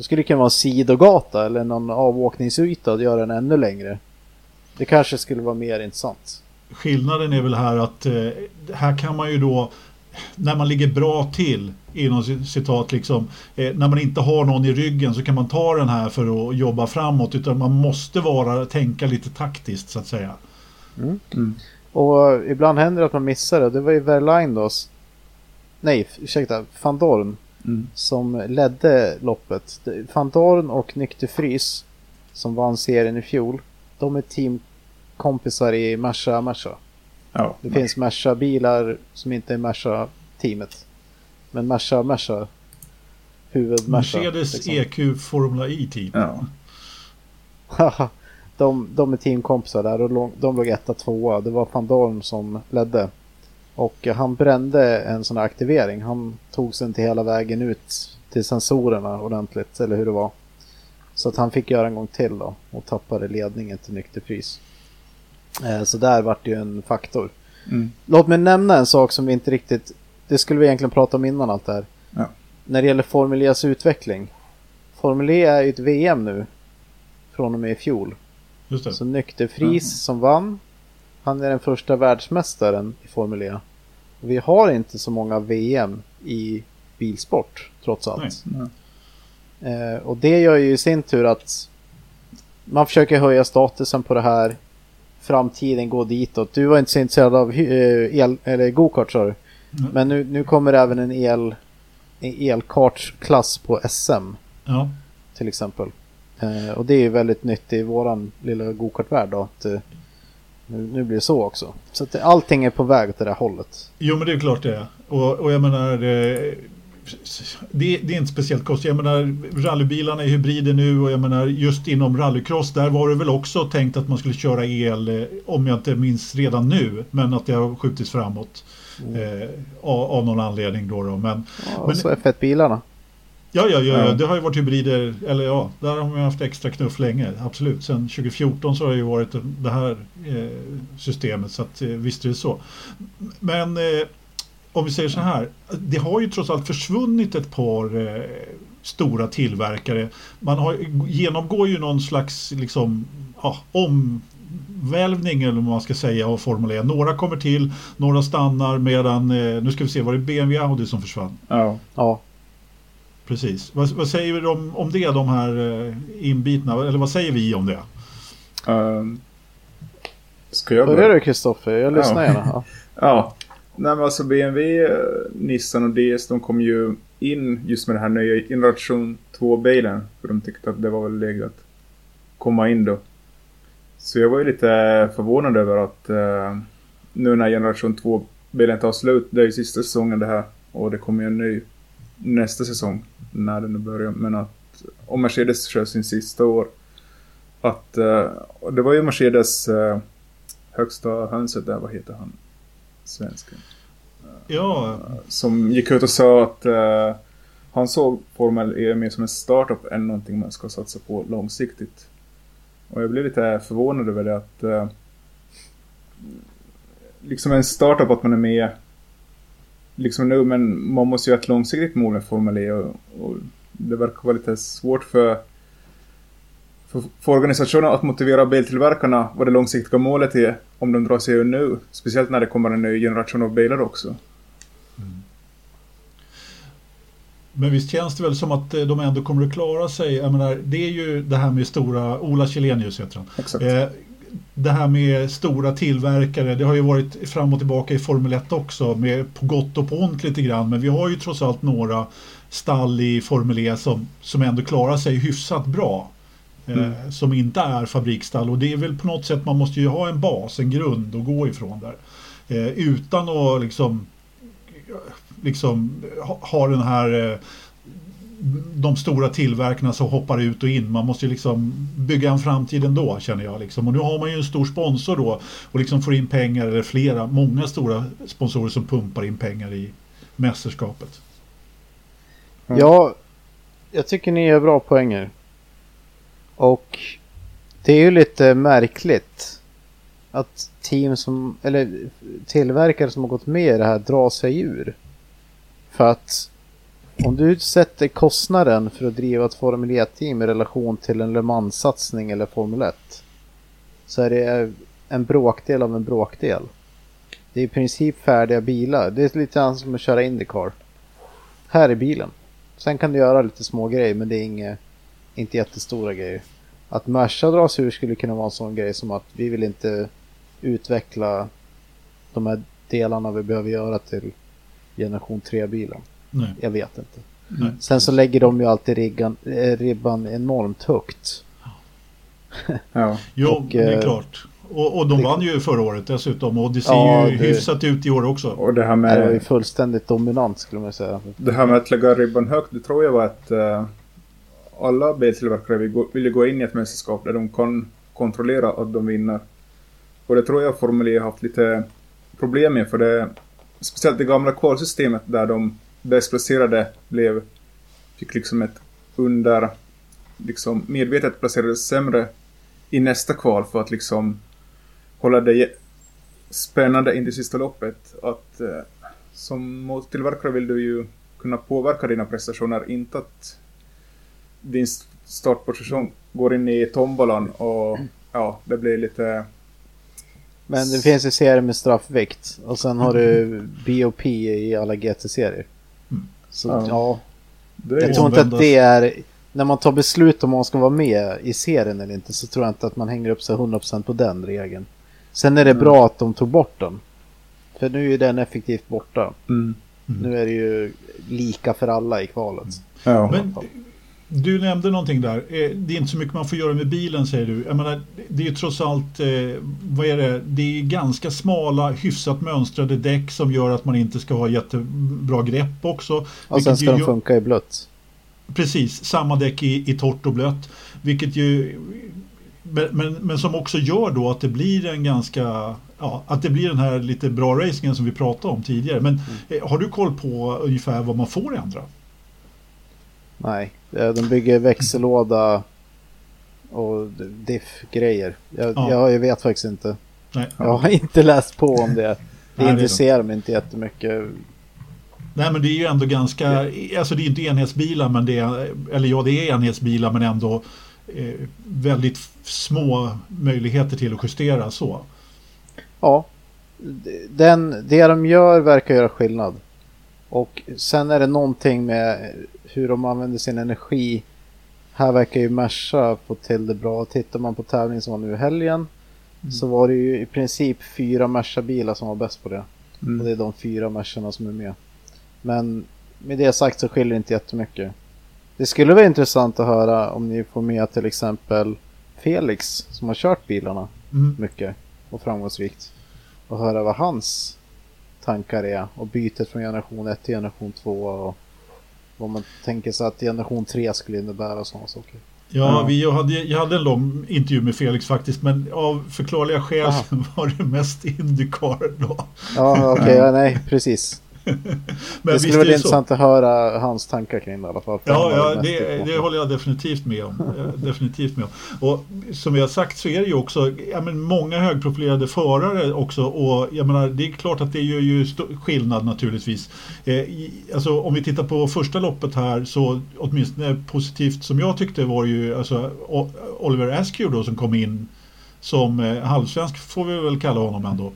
det skulle kunna vara en sidogata eller någon avåkningsyta och göra den ännu längre. Det kanske skulle vara mer intressant. Skillnaden är väl här att eh, här kan man ju då när man ligger bra till inom citat liksom eh, när man inte har någon i ryggen så kan man ta den här för att jobba framåt utan man måste vara tänka lite taktiskt så att säga. Mm. Mm. Och ibland händer det att man missar det. Det var ju Verlaine då. Nej, ursäkta. Van Dorn Mm. som ledde loppet. Van Dorn och Nykter Frys som vann serien i fjol. De är teamkompisar i Merca Merca. Ja. Det finns Merca-bilar som inte är Merca-teamet. Men Merca Merca huvud Merca. Mercedes liksom. EQ Formula E team. Ja. de, de är teamkompisar där och de låg etta, tvåa. Det var van Dorn som ledde. Och han brände en sån här aktivering. Han tog sig inte hela vägen ut till sensorerna ordentligt, eller hur det var. Så att han fick göra en gång till då och tappade ledningen till nykter pris. Eh, så där vart det ju en faktor. Mm. Låt mig nämna en sak som vi inte riktigt... Det skulle vi egentligen prata om innan allt det här. Ja. När det gäller Formel E's utveckling. Formel E är ju ett VM nu. Från och med i fjol. Så Nykter Fris som vann. Han är den första världsmästaren i Formel E. Vi har inte så många VM i bilsport trots allt. Nej. Eh, och det gör ju i sin tur att man försöker höja statusen på det här. Framtiden går ditåt. Du var inte så intresserad av eh, el, eller go-kart sa du. Mm. Men nu, nu kommer även en el en elkartsklass på SM Ja. till exempel. Eh, och det är ju väldigt nytt i våran lilla gokartvärld då. Att, eh, nu, nu blir det så också. Så att det, allting är på väg åt det där hållet. Jo men det är klart det är. Och, och jag menar eh, det, det är inte speciellt konstigt. Jag menar rallybilarna är hybrider nu och jag menar just inom rallycross där var det väl också tänkt att man skulle köra el eh, om jag inte minns redan nu. Men att det har skjutits framåt. Eh, av, av någon anledning då. då. Men, Ja, Men- så F1-bilarna. Ja, ja, ja, ja, det har ju varit hybrider, eller ja, där har man haft extra knuff länge, absolut. Sen 2014 så har det ju varit det här eh, systemet, så att eh, visst är det så. Men eh, om vi säger så här, det har ju trots allt försvunnit ett par eh, stora tillverkare. Man har, genomgår ju någon slags liksom, ja, omvälvning eller vad man ska säga av Formel E. Några kommer till, några stannar medan, eh, nu ska vi se, var det BMW Audi som försvann? Ja. Ja. Precis. Vad, vad säger vi om, om det, de här eh, inbitna? Eller vad säger vi om det? Ehm, ska jag Börjar du Kristoffer? Jag lyssnar Ja. gärna. Ja. Nej men alltså BMW, eh, Nissan och DS de kom ju in just med den här nya generation 2-bilen. För de tyckte att det var väl läge att komma in då. Så jag var ju lite förvånad över att eh, nu när generation 2-bilen tar slut, det är ju sista säsongen det här. Och det kommer ju en ny nästa säsong. När den nu börjar. Men att om Mercedes kör sin sista år. Att eh, det var ju Mercedes eh, högsta hönset där, vad heter han? Svensken. Ja, Som gick ut och sa att eh, han såg Formel E mer som en startup än någonting man ska satsa på långsiktigt. Och jag blev lite förvånad över det att eh, liksom en startup att man är med liksom nu men man måste ju ha ett långsiktigt mål med Formel E och, och det verkar vara lite svårt för för, för organisationen att motivera biltillverkarna vad det långsiktiga målet är om de drar sig ur nu. Speciellt när det kommer en ny generation av bilar också. men visst känns det väl som att eh, de ändå kommer att klara sig. Jag menar, det är ju det här med stora, Ola Källenius heter han. Exakt. Eh, det här med stora tillverkare, det har ju varit fram och tillbaka i Formel 1 också, med på gott och på ont lite grann. Men vi har ju trots allt några stall i Formel E som, som ändå klarar sig hyfsat bra. Eh, Mm. Som inte är fabriksstall och det är väl på något sätt man måste ju ha en bas, en grund att gå ifrån där. Eh, utan att liksom, liksom ha, ha den här eh, de stora tillverkarna som hoppar ut och in. Man måste ju liksom bygga en framtid ändå känner jag. Liksom. Och nu har man ju en stor sponsor då och liksom får in pengar, eller flera, många stora sponsorer som pumpar in pengar i mästerskapet. Ja, jag tycker ni gör bra poänger. Och det är ju lite märkligt att team som, eller tillverkare som har gått med i det här drar sig ur. För att om du sätter kostnaden för att driva ett Formel E-team i relation till en Le Mans-satsning eller Formel 1 så är det en bråkdel av en bråkdel. Det är i princip färdiga bilar. Det är lite som att köra Indycar. Här är bilen. Sen kan du göra lite små grejer men det är inga, inte jättestora grejer. Att Merca dras ur skulle kunna vara en sån grej som att vi vill inte utveckla de här delarna vi behöver göra till generation 3-bilen. Jag vet inte. Nej. Sen så lägger de ju alltid riggan, eh, ribban enormt högt. Ja. jo, och, det är eh, klart. Och, och de det... vann ju förra året dessutom och det ser ja, ju det... hyfsat ut i år också. Och det här med... Det var ju fullständigt dominant skulle man säga. Det här med att lägga ribban högt, det tror jag var att uh, alla biltillverkare vill gå, vill gå in i ett mästerskap där de kan kontrollera att de vinner. Och det tror jag Formel E har haft lite problem med för det speciellt det gamla kvalsystemet där de bäst placerade blev fick liksom ett under liksom medvetet placerades sämre i nästa kval för att liksom hålla det spännande in i sista loppet. Att eh, som motortillverkare vill du ju kunna påverka dina prestationer, inte att din startposition går in i tombolan och ja, det blir lite... Men det finns ju serier med straffvikt och sen har du BOP i alla GT-serier. Så ja, ja jag tror inte att det är... När man tar beslut om man ska vara med i serien eller inte så tror jag inte att man hänger upp sig 100% på den regeln. Sen är det mm. bra att de tog bort den. För nu är den effektivt borta. Mm. Mm. Nu är det ju lika för alla i kvalet. Ja. Men du nämnde någonting där. Eh, det är inte så mycket man får göra med bilen säger du. Jag menar, det är ju trots allt, eh, vad är det? Det är ganska smala, hyfsat mönstrade däck som gör att man inte ska ha jättebra grepp också. Och sen ska de funka i blött. Precis, samma däck i, i torrt och blött. Vilket ju men, men, men, som också gör då att det blir en ganska ja, att det blir den här lite bra racingen som vi pratade om tidigare. Men mm. har du koll på ungefär vad man får ändra? Nej, de bygger växellåda och diff-grejer. Jag, ja. jag, vet faktiskt inte. Nej, ja. Jag har inte läst på om det. Det Nej, intresserar mig inte jättemycket. Nej men det är ju ändå ganska, alltså det är inte enhetsbilar men det är, eller ja det är enhetsbilar men ändå eh, väldigt små möjligheter till att justera så. Ja, den, det de gör verkar göra skillnad. Och sen är det någonting med hur de använder sin energi. Här verkar ju Merca få till det bra. Tittar man på tävlingen som var nu i helgen mm. så var det ju i princip fyra Merca-bilar som var bäst på det. Mm. Och det är de fyra Mercarna som är med. Men med det sagt så skiljer det inte jättemycket. Det skulle vara intressant att höra om ni får med till exempel Felix som har kört bilarna mm. mycket och framgångsrikt. Och höra vad hans tankar är och bytet från generation 1 till generation 2 och vad man tänker sig att generation 3 skulle innebära och sådana saker. Ja, vi hade, jag hade en lång intervju med Felix faktiskt, men av förklarliga skäl Aha. var det mest Indycar då. Ja, okej, okay, ja, nej, precis. Men det skulle vara intressant så. att höra hans tankar kring det i alla fall. Ja, ja det, det, håller jag definitivt med om. definitivt med om. Och som jag sagt så är det ju också ja, men många högprofilerade förare också. Och jag menar, det är klart att det gör ju skillnad naturligtvis. Eh, alltså, om vi tittar på första loppet här så åtminstone positivt som jag tyckte var ju alltså, Oliver Askew då som kom in som eh, halvsvensk får vi väl kalla honom ändå.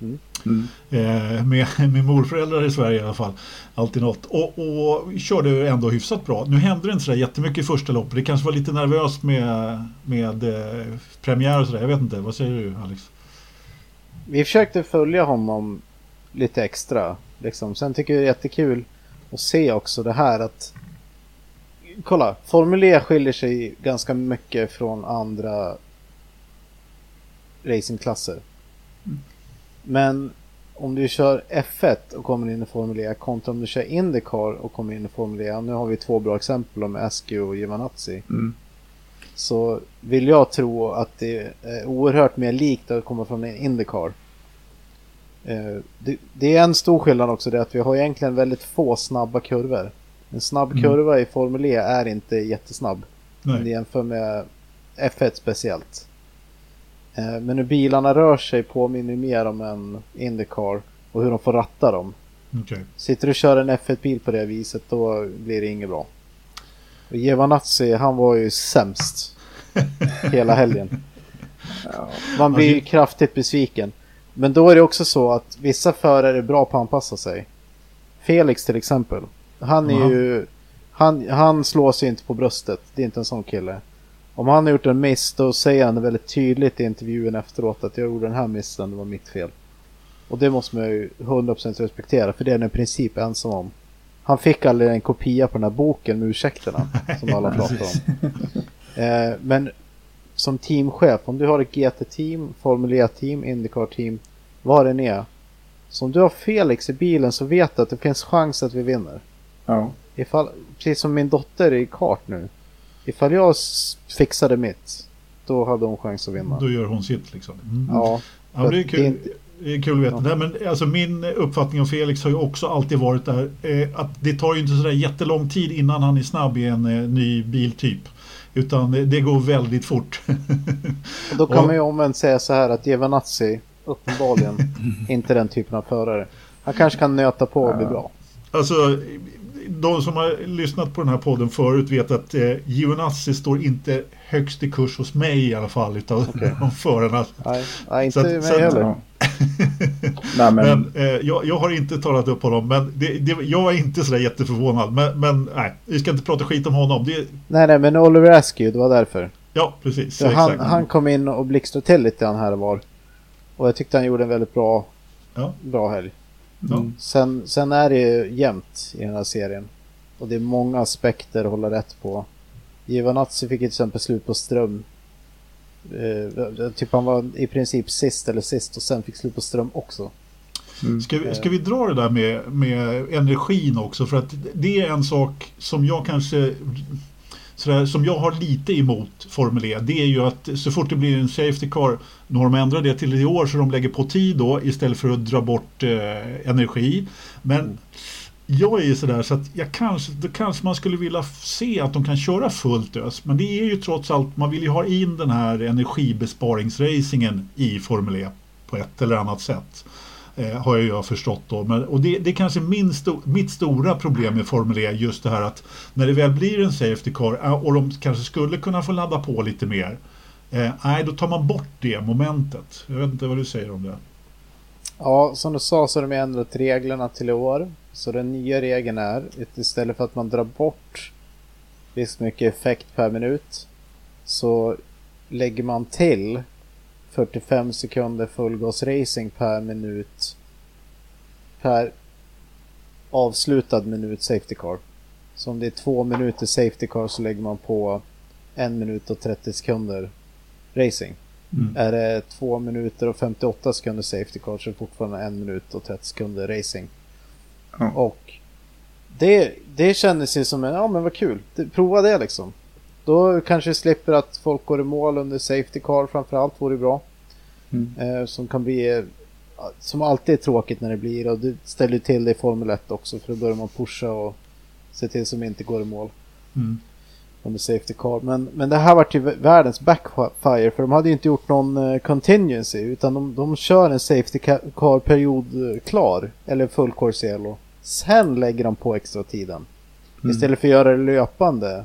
Mm. Eh, med, med morföräldrar i Sverige i alla fall. Alltid något. Och, och körde ändå hyfsat bra. Nu hände det inte så jättemycket i första loppet. Det kanske var lite nervöst med, med eh, premiär och sådär. Jag vet inte. Vad säger du Alex? Vi försökte följa honom lite extra. Liksom. Sen tycker jag det är jättekul att se också det här att Kolla, Formel E skiljer sig ganska mycket från andra racingklasser. Men om du kör F1 och kommer in i Formel E kontra om du kör Indycar och kommer in i Formel E. Nu har vi två bra exempel med Askew och Giovanazzi. Mm. Så vill jag tro att det är oerhört mer likt att komma från en Indycar. Eh, det, är en stor skillnad också det att vi har egentligen väldigt få snabba kurvor. En snabb Mm. kurva i Formel E är inte jättesnabb. Om du Nej. jämför med F1 speciellt. Eh, Men hur bilarna rör sig påminner mer om en Indycar och hur de får ratta dem. Okej. Sitter du och kör en F1-bil på det viset då blir det inget bra. Och Giovanazzi han var ju sämst hela helgen. Man blir ju Alltså- kraftigt besviken. Men då är det också så att vissa förare är bra på att anpassa sig. Felix till exempel. Han är ju... Han, han slår sig inte på bröstet. Det är inte en sån kille. Om han har gjort en miss då säger han det väldigt tydligt i intervjun efteråt att jag gjorde den här missen, det var mitt fel. Och det måste man ju 100% respektera för det är han i princip ensam om. Han fick aldrig en kopia på den här boken med ursäkterna som alla pratar om. Eh, men som teamchef, om du har ett GT-team, Formel E-team, Indycar-team, vad det än är. Så om du har Felix i bilen så vet du att det finns chans att vi vinner. Ja. Ifall, precis som min dotter i kart nu. Ifall jag fixade mitt, då hade hon chans att vinna. Då gör hon sitt liksom. Mm. Ja, Ja, det är kul. inte- Det är kul att veta. Ja. Nej, men alltså min uppfattning om Felix har ju också alltid varit där eh, att det tar ju inte sådär jättelång tid innan han är snabb i en eh, ny biltyp. Utan eh, det går väldigt fort. och då kan Och- man ju omvänt säga så här att Giovanazzi, uppenbarligen, inte den typen av förare. Han kanske kan nöta på och bli bra. Alltså, de som har lyssnat på den här podden förut vet att eh, Giovinazzi står inte högst i kurs hos mig i alla fall utav de förarna. Nej, nej Så inte att- mig så att- heller. Ja. Nej men, Men eh, jag, jag har inte talat upp honom, men det, det, jag var inte sådär jätteförvånad. Men, men nej, vi ska inte prata skit om honom. Det, Nej, nej, men Oliver Askew, det var därför. ja, precis. Så han, exakt. han kom in och blixtrade till lite grann här och var. Och jag tyckte han gjorde en väldigt bra, Ja. bra helg. Mm. Sen, sen är det ju jämnt i den här serien. Och det är många aspekter att hålla rätt på. Giovanazzi fick till exempel slut på ström. Eh, typ han var i princip sist eller sist och sen fick slut på ström också. mm. Ska vi, ska vi dra det där med, med energin också? För att det är en sak som jag kanske sådär, som jag har lite emot Formel E. Det är ju att så fort det blir en Safety Car, nu har de ändrat det till i år så de lägger på tid då istället för att dra bort eh, energi. Men jag är ju sådär så att jag kanske, då kanske man skulle vilja se att de kan köra fullt ös. Men det är ju trots allt, man vill ju ha in den här energibesparingsracingen i Formel E på ett eller annat sätt. Eh, har jag förstått då. Men, och det, det är kanske min sto, mitt stora problem med Formel E, just det här att när det väl blir en Safety Car eh, och de kanske skulle kunna få ladda på lite mer. Eh, nej, då tar man bort det momentet. Jag vet inte vad du säger om det. Ja, som du sa så har de ändrat reglerna till i år. Så den nya regeln är att istället för att man drar bort visst mycket effekt per minut så lägger man till 45 sekunder fullgasracing per minut per avslutad minut safety car. Så om det är två minuter safety car så lägger man på en minut och 30 sekunder racing. Mm. Är det 2 minuter och 58 sekunder safety car så är det fortfarande 1 minut och 30 sekunder racing. Ja. Och det, det kändes ju som en, ja men vad kul, det, prova det liksom. Då kanske slipper att folk går i mål under safety car framförallt vore bra. Mm. Eh, som kan bli, eh, som alltid är tråkigt när det blir och det ställer till det i Formel 1 också för då börjar man pusha och se till som inte går i mål Mm. under safety car. Men, men det här vart ju världens backfire för de hade ju inte gjort någon eh, contingency utan de, de kör en safety ca- car-period eh, klar eller full course yellow. Sen lägger de på extra tiden. Mm. Istället för att göra det löpande.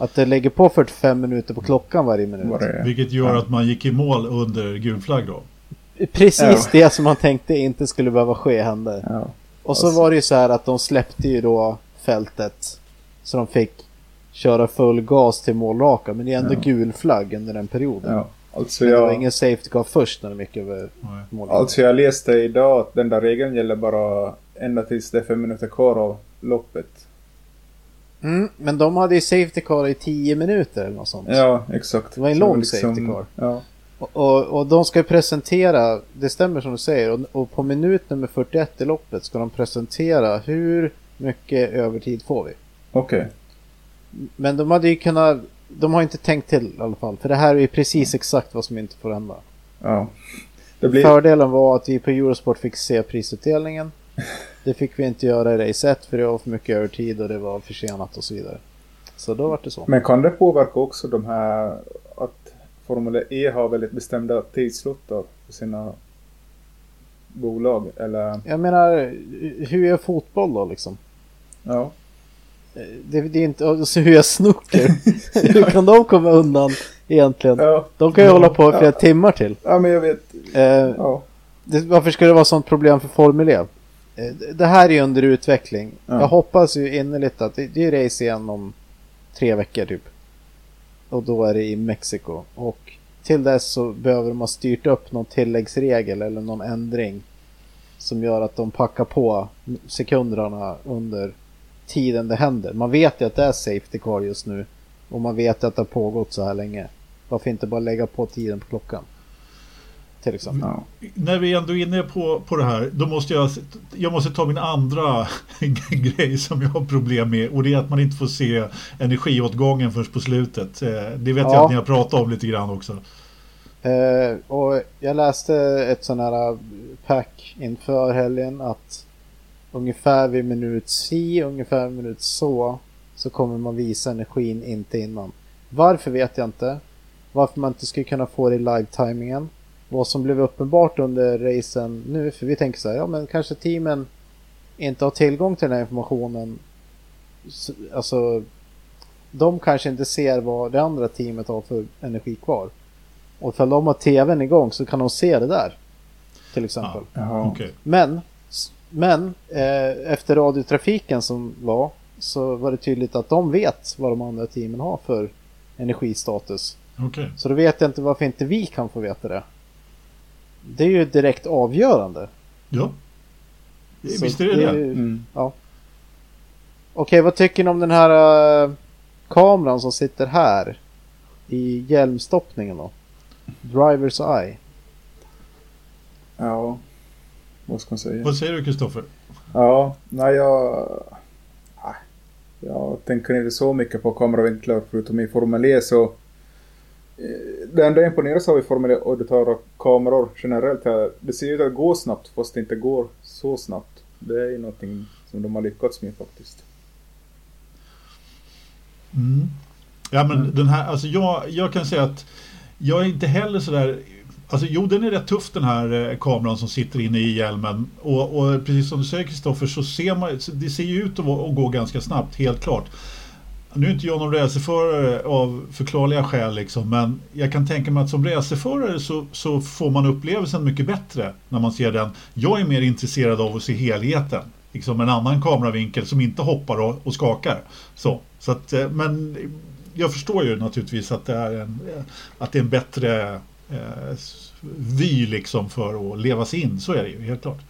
Att det lägger på 45 minuter på klockan varje minut. Vilket gör Ja. att man gick i mål under gul flagg då. Precis Ja. det som man tänkte inte skulle behöva ske hände. ja. Och så Alltså- var det ju så här att de släppte ju då fältet. Så de fick köra full gas till målraka. Men det är ändå Ja. gul flagg under den perioden. ja. Alltså Men det var ingen safety car först när de gick över mållinjen. alltså jag läste idag att den där regeln gäller bara ända tills det är fem minuter kvar av loppet. Mm, men de hade ju safety car i 10 minuter eller något sånt. Ja, exakt. Det var en lång liksom- safety car. Ja. Och, och, och de ska presentera, det stämmer som du säger, och, och på minut nummer 41 i loppet ska de presentera hur mycket övertid får vi. Okej. Men de hade ju kunnat, de har inte tänkt till i alla fall, för det här är ju precis exakt vad som inte får hända. Ja. Blir... Fördelen var att vi på Eurosport fick se prisutdelningen. Det fick vi inte göra i race 1 för det var för mycket övertid och det var försenat och så vidare. Så då var det så. Men kan det påverka också de här att Formel E har väldigt bestämda tidsslottar för sina bolag? Eller? Jag menar, hur är fotboll då liksom? Ja. Det, det är inte, alltså hur är snooker? hur kan de komma undan egentligen? Ja. De kan ju Ja. hålla på i flera Ja. timmar till. ja, men jag vet. Eh, Ja. det, varför ska det vara sånt problem för Formel E? Eh, det här är ju under utveckling. Ja. Jag hoppas ju innerligt att det, det är race igen om tre veckor typ. Och då är det i Mexiko. Och till dess så behöver de ha styrt upp någon tilläggsregel eller någon ändring. Som gör att de packar på sekunderna under tiden det händer. Man vet ju att det är safety car just nu. Och man vet att det har pågått så här länge. Varför inte bara lägga på tiden på klockan? Till exempel. Ja. När vi ändå är inne på, på det här, då måste jag, jag måste ta min andra grej som jag har problem med och det är att man inte får se energiåtgången först på slutet. Eh, Det vet jag Ja. att ni har pratat om lite grann också. Eh, och jag läste ett sån här pack inför helgen att ungefär vid minut si, ungefär vid minut så, så kommer man visa energin inte innan. Varför vet jag inte. Varför man inte skulle kunna få det i live-timingen. Vad som blev uppenbart under racen nu, för vi tänker så här, ja men kanske teamen inte har tillgång till den här informationen. Så- Alltså, de kanske inte ser vad det andra teamet har för energi kvar. Och för de har tvn igång så kan de se det där. Till exempel. Jaha. Okej. Men, men eh, efter radiotrafiken som var så var det tydligt att de vet vad de andra teamen har för energistatus. Okej. Så då vet jag inte varför inte vi kan få veta det. Det är ju direkt avgörande. Ja. Så Visst är det det? ju- Mm. Okej, vad tycker ni om den här eh, kameran som sitter här? I hjälmstoppningen då? Drivers eye. Ja. Vad ska man säga? Vad säger du Kristoffer? Ja, nej jag... nej, Jag tänker inte så mycket på kameravinklar förutom i Formel E så... eh, Det enda jag imponeras av i Formel tar kameror generellt här. Det ser ut att gå snabbt fast det inte går så snabbt. Det är ju någonting som de har lyckats med faktiskt. Mm. Ja men Mm. den här, alltså jag, jag kan säga att jag är inte heller sådär Alltså jo den är rätt tuff den här eh, kameran som sitter inne i hjälmen och, och precis som du säger Kristoffer så ser man, det ser ju ut att gå ganska snabbt, helt klart. Nu är inte jag någon racerförare av förklarliga skäl liksom, men jag kan tänka mig att som racerförare så, så får man upplevelsen mycket bättre när man ser den. Jag är mer intresserad av att se helheten. Liksom en annan kameravinkel som inte hoppar och, och skakar. Så, så att, eh, men jag förstår ju naturligtvis att det är en, att det är en bättre eh, vy liksom för att leva sig in. Så är det ju helt klart.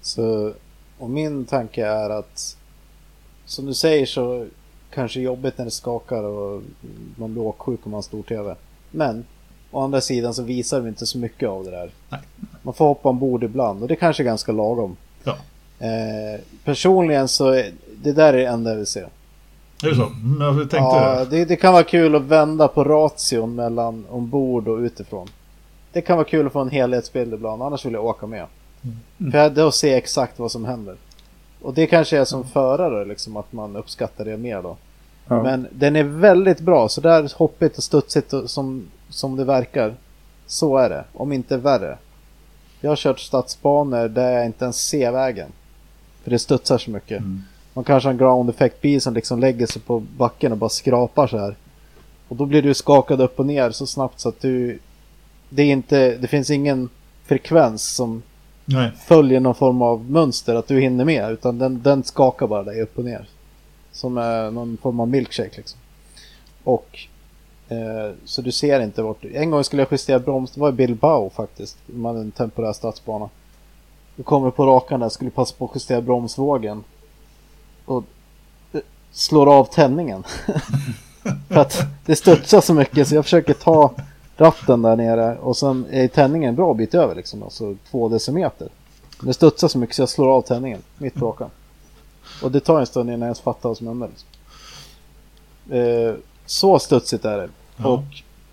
Så, och min tanke är att som du säger så kanske jobbigt när det skakar och man blir åksjuk om man har stor TV. Men å andra sidan så visar vi inte så mycket av det där. Nej. Man får hoppa ombord ibland och det kanske är ganska lagom. Ja. Eh, personligen så är det där är det enda jag vill se. Är det så? Mm, jag tänkte Ja, det. det, kan vara kul att vända på ration mellan ombord och utifrån. Det kan vara kul att få en helhetsbild ibland, annars vill jag åka med. Mm. För jag då se exakt vad som händer. Och det kanske är som förare liksom att man uppskattar det mer då. Ja. Men den är väldigt bra, så där hoppigt och studsigt och som, som det verkar. Så är det, om inte värre. Jag har kört stadsbanor där jag inte ens ser vägen. För det studsar så mycket. Mm. Man kanske har en ground effect bil som liksom lägger sig på backen och bara skrapar så här. Och då blir du skakad upp och ner så snabbt så att du... Det, är inte, det finns ingen frekvens som Nej. följer någon form av mönster att du hinner med. Utan den, den skakar bara dig upp och ner. Som är någon form av milkshake liksom. Och eh, så du ser inte vart du... En gång skulle jag justera broms, det var i Bilbao faktiskt. Man hade en temporär stadsbana. Du kommer på rakan där, skulle passa på att justera bromsvågen. Och slår av tändningen. För att det studsar så mycket så jag försöker ta ratten där nere och sen är tändningen en bra bit över liksom, alltså två decimeter. Det studsar så mycket så jag slår av tändningen mitt på rakan. Och det tar en stund innan jag ens fattar vad som händer. Liksom. Eh, så studsigt är det. Ja. Och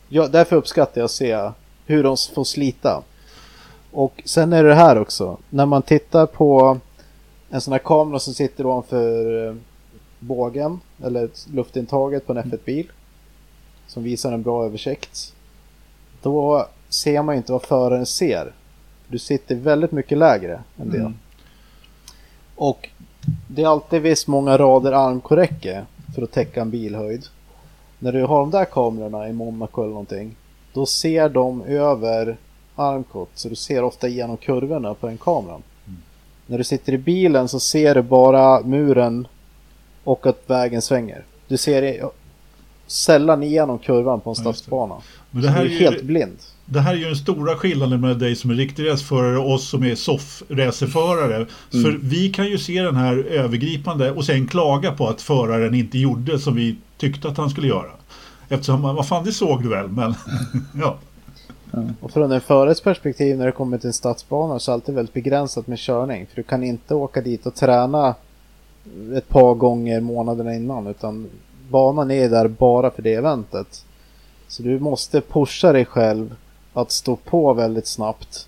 jag, därför uppskattar jag att se hur de får slita. Och sen är det här också. När man tittar på en sån här kamera som sitter ovanför eh, bågen eller luftintaget på en F1-bil. Som visar en bra översikt. Då ser man inte vad föraren ser. Du sitter väldigt mycket lägre än det. Mm. Och det är alltid visst många rader armkorräcke för att täcka en bilhöjd. När du har de där kamerorna i Monaco eller någonting. Då ser de över armkott. Så du ser ofta igenom kurvorna på den kameran. När du sitter i bilen så ser du bara muren och att vägen svänger. Du ser sällan igenom kurvan på en stadsbana. Men det här, är ju, helt blind. det här är ju den stora skillnaden mellan dig som är riktig racerförare och oss som är soff-racerförare. För vi kan ju se den här övergripande och sen klaga på att föraren inte gjorde som vi tyckte att han skulle göra. Eftersom, vad fan det såg du väl, men ja. Och från en förares perspektiv när det kommer till en stadsbana så är det alltid väldigt begränsat med körning. För du kan inte åka dit och träna ett par gånger månaderna innan. Utan banan är där bara för det eventet. Så du måste pusha dig själv att stå på väldigt snabbt.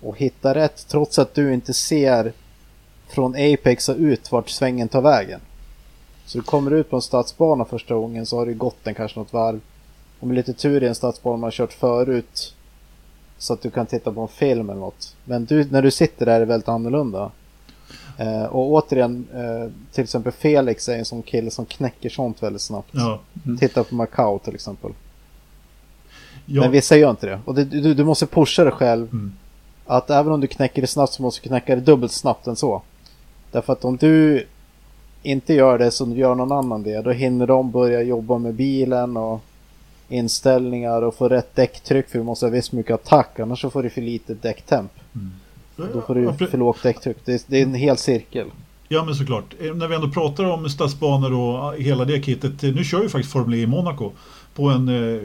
Och hitta rätt trots att du inte ser från Apex och ut vart svängen tar vägen. Så du kommer ut på en stadsbana första gången så har du gått den kanske något varv. Och med lite tur i en stadsbana man har kört förut så att du kan titta på en film eller något. Men du, när du sitter där är det väldigt annorlunda. Eh, och återigen, eh, till exempel Felix är en sån kille som knäcker sånt väldigt snabbt. ja. Titta på Macau till exempel. ja. Men vissa gör inte det. Och det, du, du måste pusha dig själv. Mm. Att även om du knäcker det snabbt så måste du knäcka det dubbelt snabbt än så. Därför att om du inte gör det så gör någon annan det. Då hinner de börja jobba med bilen och inställningar och få rätt däcktryck. För du måste ha visst mycket attack. Annars så får du för lite däcktemp. Då får du för lågt däcktryck. Det är, det är en hel cirkel. Ja men såklart. Eh, När vi ändå pratar om stadsbanor och hela det kittet. eh, Nu kör ju faktiskt Formel E i Monaco. På en... Eh,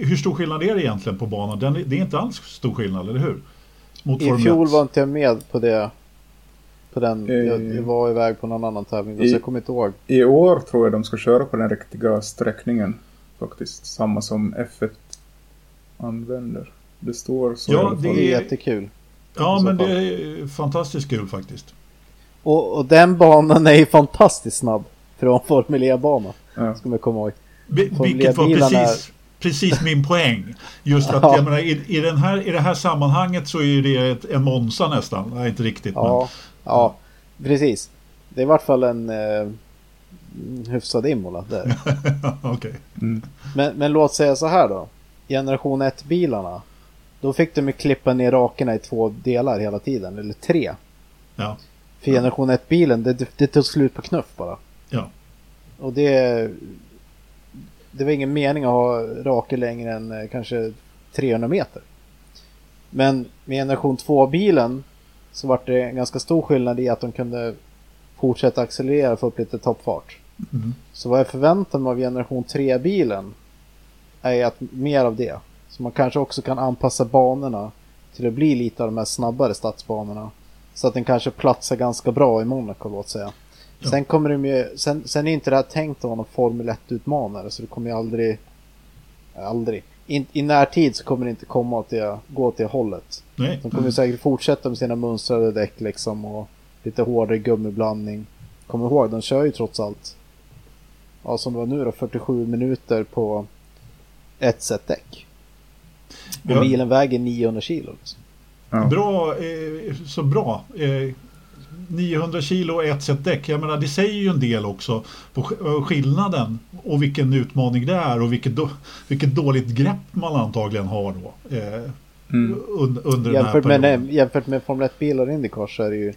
hur stor skillnad är det egentligen på banan? Den, är- det är inte alls stor skillnad, eller hur? Mot I Formel fjol 1. var inte jag med på det. På den. Jag, Eh. jag var iväg på någon annan tävling. I- Så jag kommer inte ihåg. I år tror jag de ska köra på den riktiga sträckningen. Faktiskt. Samma som F1 använder. Det står så Ja, Det är- jättekul. Ja men det är fantastiskt kul faktiskt. Och, och den banan är ju fantastiskt snabb. En Formel E-bana. Ja. Ska man komma ihåg. Vilket var precis, precis min poäng. Just att Ja. jag menar, i, i, den här, i det här sammanhanget så är ju det ett, en Monza nästan. Nej, inte riktigt. Ja, ja, precis. Det är i vart fall en eh, hyfsad där. Men, okej. Mm. Men, men låt säga så här då. Generation 1-bilarna. Då fick de ju klippa ner rakerna i två delar hela tiden. Eller tre. Ja. För generation 1-bilen, det, det tog slut på knuff bara. Ja. Och det... Det var ingen mening att ha raker längre än eh, kanske 300 meter. Men med generation 2-bilen så var det en ganska stor skillnad i att de kunde fortsätta accelerera och få upp lite toppfart. Mm. Så vad jag förväntar mig av generation 3-bilen är att mer av det. Så man kanske också kan anpassa banorna till att bli lite av de här snabbare stadsbanorna. Så att den kanske platsar ganska bra i Monaco låt säga. Ja. Sen kommer de ju, sen, sen är inte det här tänkt att vara någon Formel 1-utmanare så det kommer ju aldrig, aldrig. In, I närtid så kommer det inte komma det, gå åt det hållet. Nej. De kommer ju säkert fortsätta med sina mönstrade däck liksom och lite hårdare gummiblandning. Kom ihåg, de kör ju trots allt, ja som det var nu då, 47 minuter på ett set däck. Och Ja. bilen väger 900 kilo. Liksom. Ja. Bra, eh, så bra. Eh, 900 kilo och ett set däck. Jag menar, det säger ju en del också på sk- skillnaden och vilken utmaning det är och vilket, då, vilket dåligt grepp man antagligen har då. Eh, Mm. un, under den här Jämfört med, jämfört med Formel 1-bilar och Indycar så är det ju,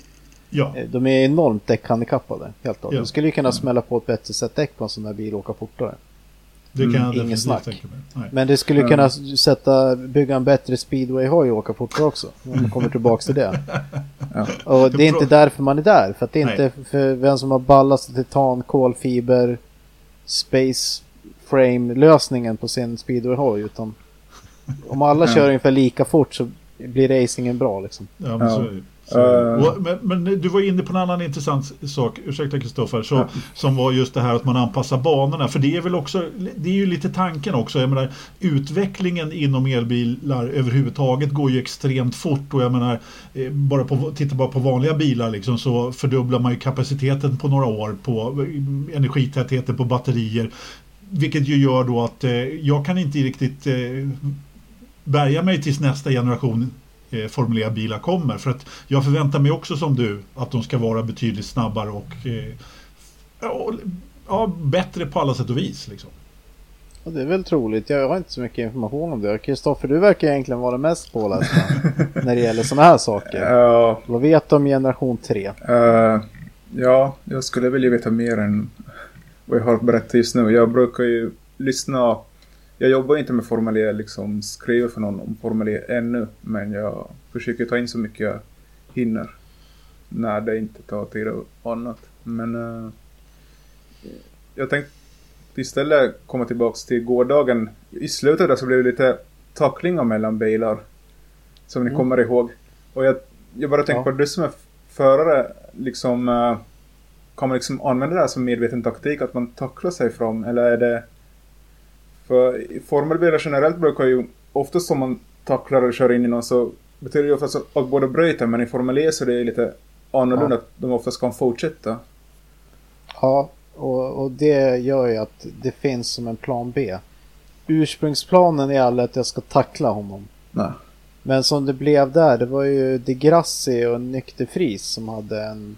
Ja, eh, de är enormt däckhandikappade. Helt klart. Ja. Du skulle ju kunna smälla på ett bättre set däck på en sån här bil och åka fortare. Det kan Mm, jag ingen snack. tänka mig. Nej. Men det skulle Ja. kunna sätta, bygga en bättre speedway-hoj och åka fortare också. Om man kommer tillbaka till det. Ja. Och det är inte därför man är där. För att det är Nej. inte för vem som har ballast, titan, kolfiber, space frame-lösningen på sin speedway-hoj utan om alla kör ungefär lika fort så blir racingen bra liksom. Ja, men. Så, är det. Eh. Och, men, men du var inne på en annan intressant sak, ursäkta Kristoffer, så, Ja. som var just det här att man anpassar banorna. För det är väl också, det är ju lite tanken också. Jag menar, utvecklingen inom elbilar överhuvudtaget går ju extremt fort. Och jag menar, eh, bara på, titta bara på vanliga bilar liksom, så fördubblar man ju kapaciteten på några år på eh, energitätheten på batterier. Vilket ju gör då att eh, jag kan inte riktigt eh, bärga mig tills nästa generation eh, Formel E-bilar kommer. För att jag förväntar mig också som du att de ska vara betydligt snabbare och eh, ja, ja, bättre på alla sätt och vis. Liksom. Och det är väl troligt. Jag har inte så mycket information om det. Kristoffer, du verkar egentligen vara mest påläst när det gäller sådana här saker. Ja, Vad vet du om generation 3? eh, ja, jag skulle vilja veta mer än vad jag har berättat just nu. Jag brukar ju lyssna. Jag jobbar inte med Formel E, liksom skriver för någon om Formel E ännu. Men jag försöker ta in så mycket jag hinner. När det inte tar tid och annat. Men eh, jag tänkte istället komma tillbaks till gårdagen. I slutet där så blev det lite tacklingar mellan bilar. Som ni Mm. kommer ihåg. Och jag, jag bara tänker Ja. på du som är förare, liksom eh, kan man liksom använda det här som medveten taktik att man tacklar sig fram eller är det för formelbilar generellt brukar ju oftast om man tacklar och kör in i någon så betyder det oftast att båda bryter men i Formel E så är det lite annorlunda att de oftast kan fortsätta. Ja, och, och det gör ju att det finns som en plan B. Ursprungsplanen är aldrig att jag ska tackla honom. Nej. Men som det blev där, det var ju De Grassi och Nykterfris som hade en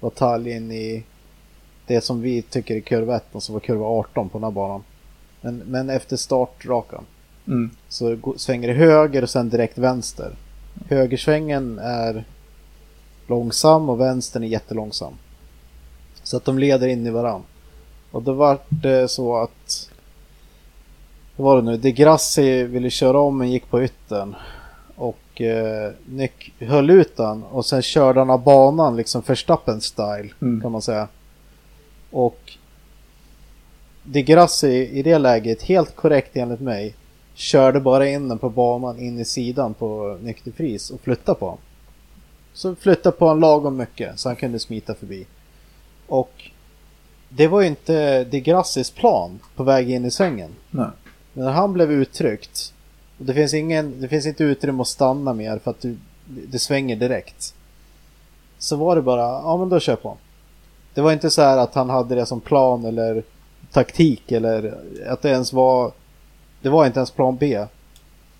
batalj in i det som vi tycker är kurva 1 och som var kurva 18 på den här banan. Men, men efter startrakan Mm. så svänger det höger och sen direkt vänster. Högersvängen är långsam och vänstern är jättelångsam. Så att de leder in i varann. Och då var det så att... Vad var det nu? De Grassi ville köra om men gick på yttern. Och eh, Nick höll ut den och sen körde han av banan liksom Verstappen style Mm. kan man säga. Och De Grassi i det läget, helt korrekt enligt mig, körde bara in den på banan in i sidan på Nykterfris och flyttade på honom. Så flyttade på honom lagom mycket så han kunde smita förbi. Och det var ju inte De Grassis plan på väg in i svängen. Nej. Men när han blev uttryckt och det finns, ingen, det finns inte utrymme att stanna mer för att du, det svänger direkt. Så var det bara, ja men då kör på. Det var inte så här att han hade det som plan eller taktik eller att det ens var Det var inte ens plan B.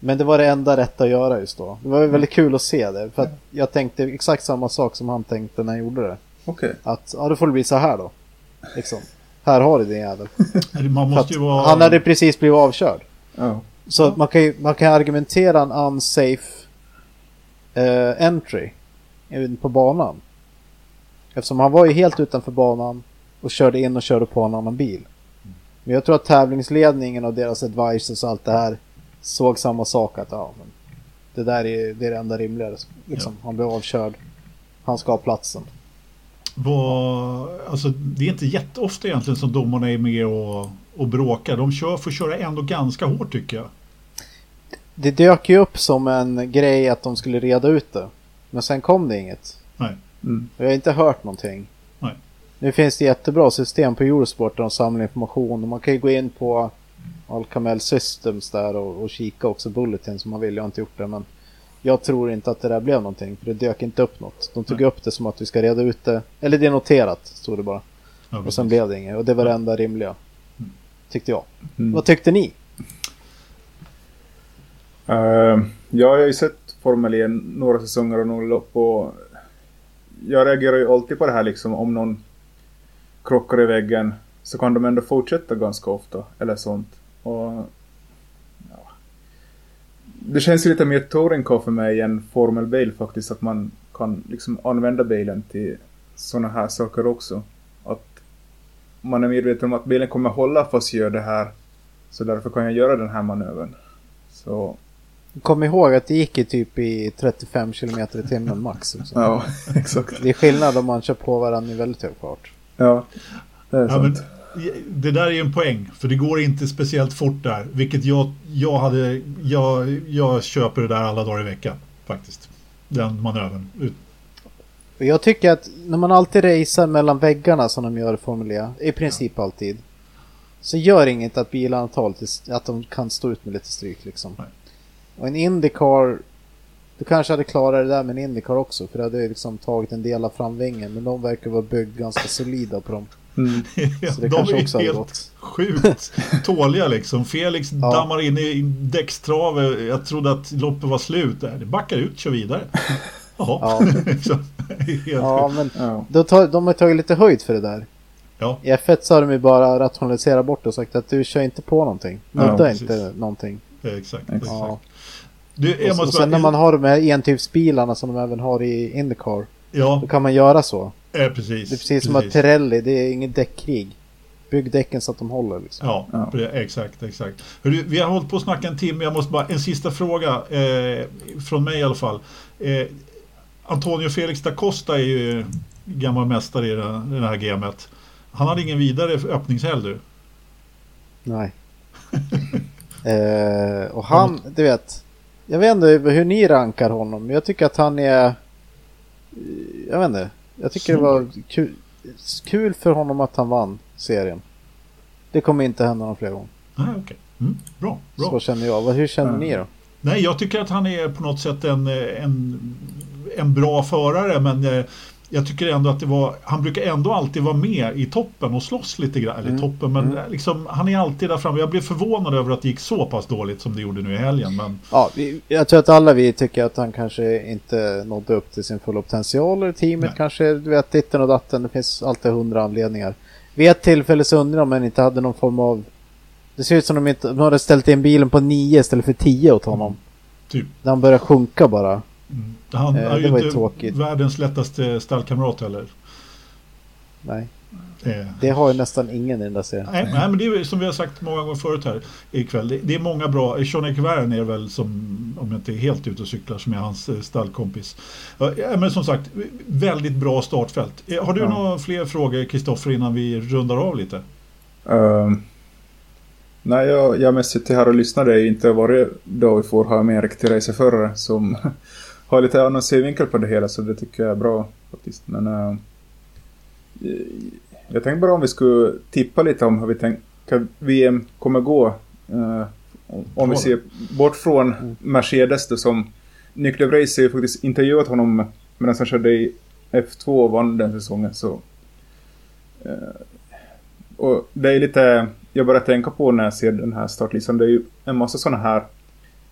Men det var det enda rätta att göra just då. Det var ju väldigt kul att se det. För jag tänkte exakt samma sak som han tänkte när han gjorde det. Okej. Att ja, då får det bli så här då. Liksom. Här har du din jävel. Vara... Han hade precis blivit avkörd. Ja. Så att man kan ju man kan argumentera en unsafe eh, entry på banan. Eftersom han var ju helt utanför banan och körde in och körde på en annan bil. Men jag tror att tävlingsledningen och deras advisors och allt det här såg samma sak att ja, men det där är det, är det enda rimliga. Liksom. Han blev avkörd. Han ska ha platsen. Var, alltså, det är inte jätteofta egentligen som domarna är med och, och bråkar. De kör, får köra ändå ganska hårt tycker jag. Det dök ju upp som en grej att de skulle reda ut det. Men sen kom det inget. Nej. Mm. Jag har inte hört någonting. Nu finns det jättebra system på Eurosport där de samlar information och man kan ju gå in på Alcamel Systems där och, och kika också Bulletin som man vill. Jag har inte gjort det men jag tror inte att det där blev någonting för det dök inte upp något. De tog Nej. upp det som att vi ska reda ut det. Eller det är noterat, stod det bara. Ja, Och sen blev det inget och det var det enda rimliga. Tyckte jag. Mm. Vad tyckte ni? Ja, jag har ju sett Formel 1 några säsonger och några lopp och jag reagerar ju alltid på det här liksom om någon krockar i väggen så kan de ändå fortsätta ganska ofta eller sånt. Och, ja. Det känns ju lite mer touring för mig än formelbil faktiskt att man kan liksom använda bilen till sådana här saker också. Att man är medveten om att bilen kommer hålla fast jag gör det här så därför kan jag göra den här manövern. Så Kom ihåg att det gick i typ i 35 km i timmen max. Också. Ja, exakt. Det är skillnad om man kör på varandra i väldigt hög fart. Ja, det är Ja, sant. men, det där är ju en poäng, för det går inte speciellt fort där. Vilket jag, jag hade, jag, jag köper det där alla dagar i veckan faktiskt. Den manövern. Jag tycker att när man alltid racear mellan väggarna som de gör i Formel E, i princip ja. alltid. Så gör inget att bilarna tar lite, att de kan stå ut med lite stryk liksom. Nej. Och en Indycar, du kanske hade klarat det där med en Indycar också, för det hade liksom tagit en del av framvingen, men de verkar vara byggd ganska solida på dem. Mm. Så det de är också helt gått. sjukt tåliga liksom. Felix ja. dammar in i däckstrave. Jag trodde att loppet var slut där. Det backar ut, kör vidare. Jaha. Ja, liksom. ja men ja. Tar, de har tagit lite höjd för det där. Ja. I F1 så har de ju bara rationaliserat bort och sagt att du kör inte på någonting. Nudda ja, inte någonting. Ja, exakt. Ja. Du, och, och, sen bara... när man har de här entypsbilarna som de även har i Indycar. Ja. Då kan man göra så. Ja, precis. Det är precis, precis. som att Pirelli, det är inget däckkrig. Bygg däcken så att de håller. Liksom. Ja, ja. exakt, exakt. Hörru, vi har hållit på att snacka en timme. Jag måste bara, en sista fråga. Eh, från mig i alla fall. Eh, Antonio Felix da Costa är ju gammal mästare i det här gamet. Han hade ingen vidare öppningshelg du. Nej. eh, och han, du vet. Jag vet inte hur ni rankar honom. Men jag tycker att han är... Jag vet inte. Jag tycker det var kul, kul för honom att han vann serien. Det kommer inte hända någon fler gånger. Nej, okej. Okay. Mm, bra, bra. Så känner jag. Hur känner mm. ni då? Nej, jag tycker att han är på något sätt en, en, en bra förare, men eh, jag tycker ändå att det var, han brukar ändå alltid vara med i toppen och slåss lite grann. Eller mm. toppen, men mm. liksom, han är alltid där framme. Jag blev förvånad över att det gick så pass dåligt som det gjorde nu i helgen. Men... Ja, vi, jag tror att alla vi tycker att han kanske inte nådde upp till sin fulla potential. Eller teamet Nej. kanske, du vet, ditten och datten. Det finns alltid hundra anledningar. Vid ett tillfälle så undrar om han inte hade någon form av... Det ser ut som om de inte de hade ställt in bilen på nio istället för tio åt honom. Mm. Typ. När han börjar sjunka bara. Mm. Han eh, är ju inte tråkigt. världens lättaste stallkamrat heller. Nej. Eh. Det har ju nästan ingen i den där serien. Nej, nej, men det är som vi har sagt många gånger förut här ikväll. Det, det är många bra. Sean Värn är väl som, om jag inte är helt ute och cyklar, som är hans eh, stallkompis. Ja, men som sagt, väldigt bra startfält. Eh, har du ja. några fler frågor, Kristoffer, innan vi rundar av lite? Uh, nej, jag, jag mest sitter här och lyssnar. Det är inte varje dag vi får ha med en riktig racerförare som har lite annan synvinkel på det hela så det tycker jag är bra faktiskt. Men uh, jag tänkte bara om vi skulle tippa lite om hur vi tänker VM kommer gå. Uh, om vi ser bort från mm. Mercedes då som Nick DeVries har ju faktiskt intervjuat honom medan han körde i F2 och vann den säsongen så uh, och det är lite jag börjar tänka på när jag ser den här startlistan det är ju en massa sådana här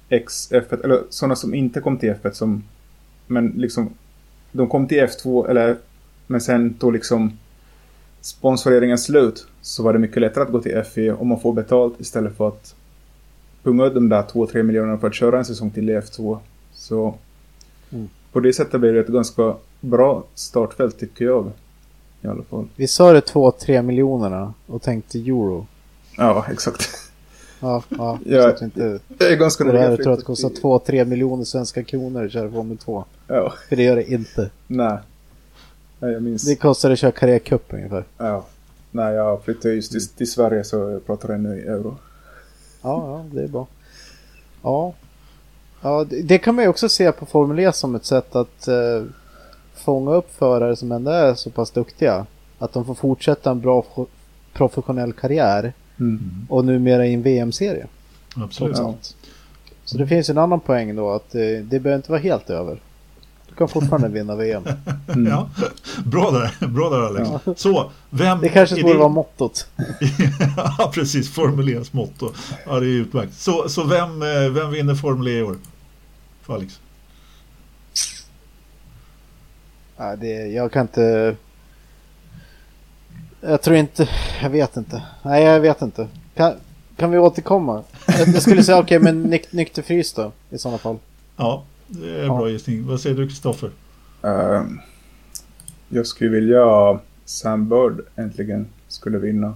XF1, eller sådana som inte kom till F1 som men liksom de kom till F2 eller men sen tog liksom sponsoreringen slut så var det mycket lättare att gå till F1 om man får betalt istället för att punga ut de där 2-3 miljonerna för att köra en säsong till i F2. Så mm. på det sättet blir det ett ganska bra startfält tycker jag. I alla fall. Vi sa det 2-3 miljonerna och tänkte euro. Ja, exakt. Ja, ja. ja så inte... Jag är ganska nöjd. Jag tror att det kostar 2-3 miljoner svenska kronor att köra Formel 2. Ja. För det gör det inte. Nej. Nej, jag minns. Det kostar att köra Carrera Cup ungefär. Ja. Nej, jag flyttade just till, till Sverige så jag pratar ännu i euro. Ja, ja, det är bra. Ja. Ja, det kan man ju också se på Formel E som ett sätt att eh, fånga upp förare som ändå är så pass duktiga. Att de får fortsätta en bra professionell karriär. Mm. Och numera i en VM-serie. Absolut. Ja. Så det finns en annan poäng då att det, eh, det behöver inte vara helt över. Du kan fortfarande vinna VM. Mm. Ja. Bra där, bra där Alex. Ja. Så, vem det kanske borde vara mottot. ja, precis. Formel E's motto. Ja, det är utmärkt. Så, så vem, eh, vem vinner Formel E i år? För Alex? Ja, det, jag kan inte jag tror inte, jag vet inte. Nej, jag vet inte. Kan, kan vi återkomma? Jag skulle säga okej, okay, men nyk, nykter frys då i sådana fall. Ja, det är en ja. bra gissning. Vad säger du Kristoffer? Uh, jag skulle vilja Sam Bird äntligen skulle vinna.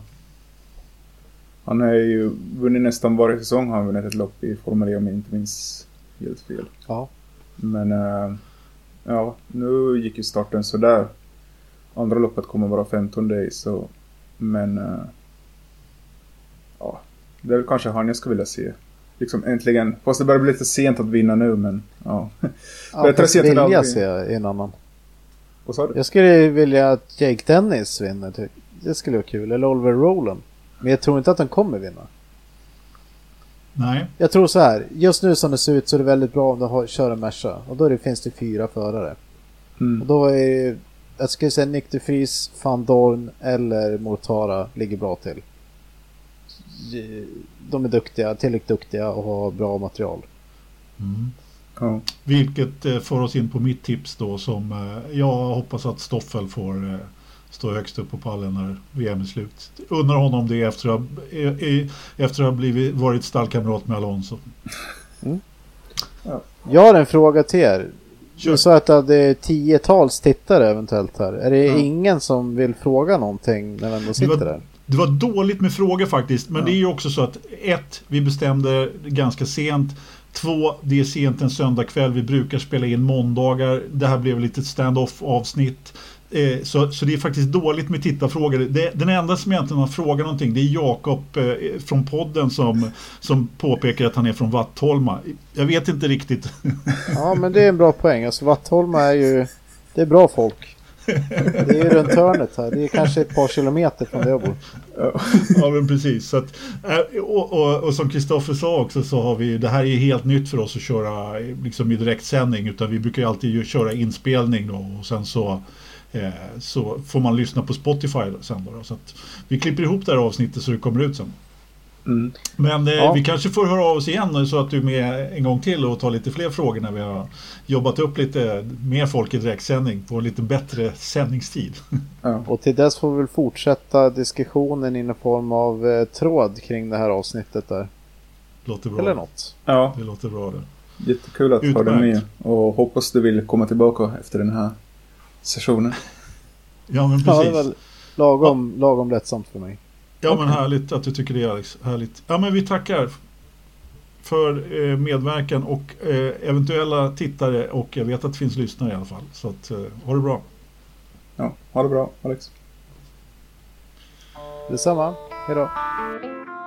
Han har ju vunnit nästan varje säsong har han vunnit ett lopp i Formel E om jag inte minns helt fel. Ja. Men uh, ja, nu gick ju starten sådär andra loppet kommer vara 15 days. Så, men uh, ja, det är väl kanske han jag skulle vilja se. Liksom äntligen, fast det börjar bli lite sent att vinna nu men ja. Ja, Bättre sent än aldrig. se en annan. Vad sa du? Jag skulle vilja att Jake Dennis vinner. ty- Det skulle vara kul. Eller Oliver Rowland. Men jag tror inte att de kommer vinna. Nej, Jag tror så här. Just nu som det ser ut så är det väldigt bra om de har, kör en Merca. Och då är det, finns det fyra förare. Mm. Och då är jag skulle säga Vries, van Dorn eller Mortara ligger bra till. De är duktiga, tillräckligt duktiga och har bra material. Ja. vilket eh, får oss in på mitt tips då som eh, jag hoppas att Stoffel får eh, stå högst upp på pallen när VM är slut. Undrar honom det efter att ha, eh, efter att ha blivit, varit stallkamrat med Alonso. Jag har en fråga till er. Kör. Du sa att det är tiotals tittare eventuellt här. Är det Ja. ingen som vill fråga någonting när vi ändå sitter var- där? Det var dåligt med frågor faktiskt. Men Ja. det är ju också så att ett, vi bestämde ganska sent. Två, det är sent en söndagkväll. Vi brukar spela in måndagar. Det här blev lite stand-off avsnitt. Eh, så, så det är faktiskt dåligt med tittarfrågor. Det, den enda som egentligen har frågat någonting det är Jakob eh, från podden som, som påpekar att han är från Vattholma. Jag vet inte riktigt. Ja men det är en bra poäng. Alltså Vattholma är ju... Det är bra folk. Det är runt hörnet här. Det är kanske ett par kilometer från där jag bor. ja men precis. Så att, eh, och, och, och som Kristoffer sa också så har vi, det här är helt nytt för oss att köra liksom i direktsändning. Utan vi brukar alltid köra inspelning då och sen så, så får man lyssna på Spotify sen då. Så att vi klipper ihop det här avsnittet så det kommer ut sen. Mm. Men eh, Ja. vi kanske får höra av oss igen så att du är med en gång till och tar lite fler frågor när vi har jobbat upp lite mer folk i direktsändning på en lite bättre sändningstid. Ja. Och till dess får vi väl fortsätta diskussionen i någon form av eh, tråd kring det här avsnittet där. låter bra. Eller något. ja, Det låter bra det. jättekul att ha dig med. Utmärkt. Och hoppas du vill komma tillbaka efter den här sessionen. Ja men Ja, precis. det är väl lagom, lagom lättsamt för mig. Ja men Okej. härligt att du tycker det Alex. Härligt. Ja men vi tackar för eh, medverkan och eh, eventuella tittare och jag vet att det finns lyssnare i alla fall. Så att, eh, ha det bra. Ja, ha det bra Alex. Detsamma. Hejdå. Oviss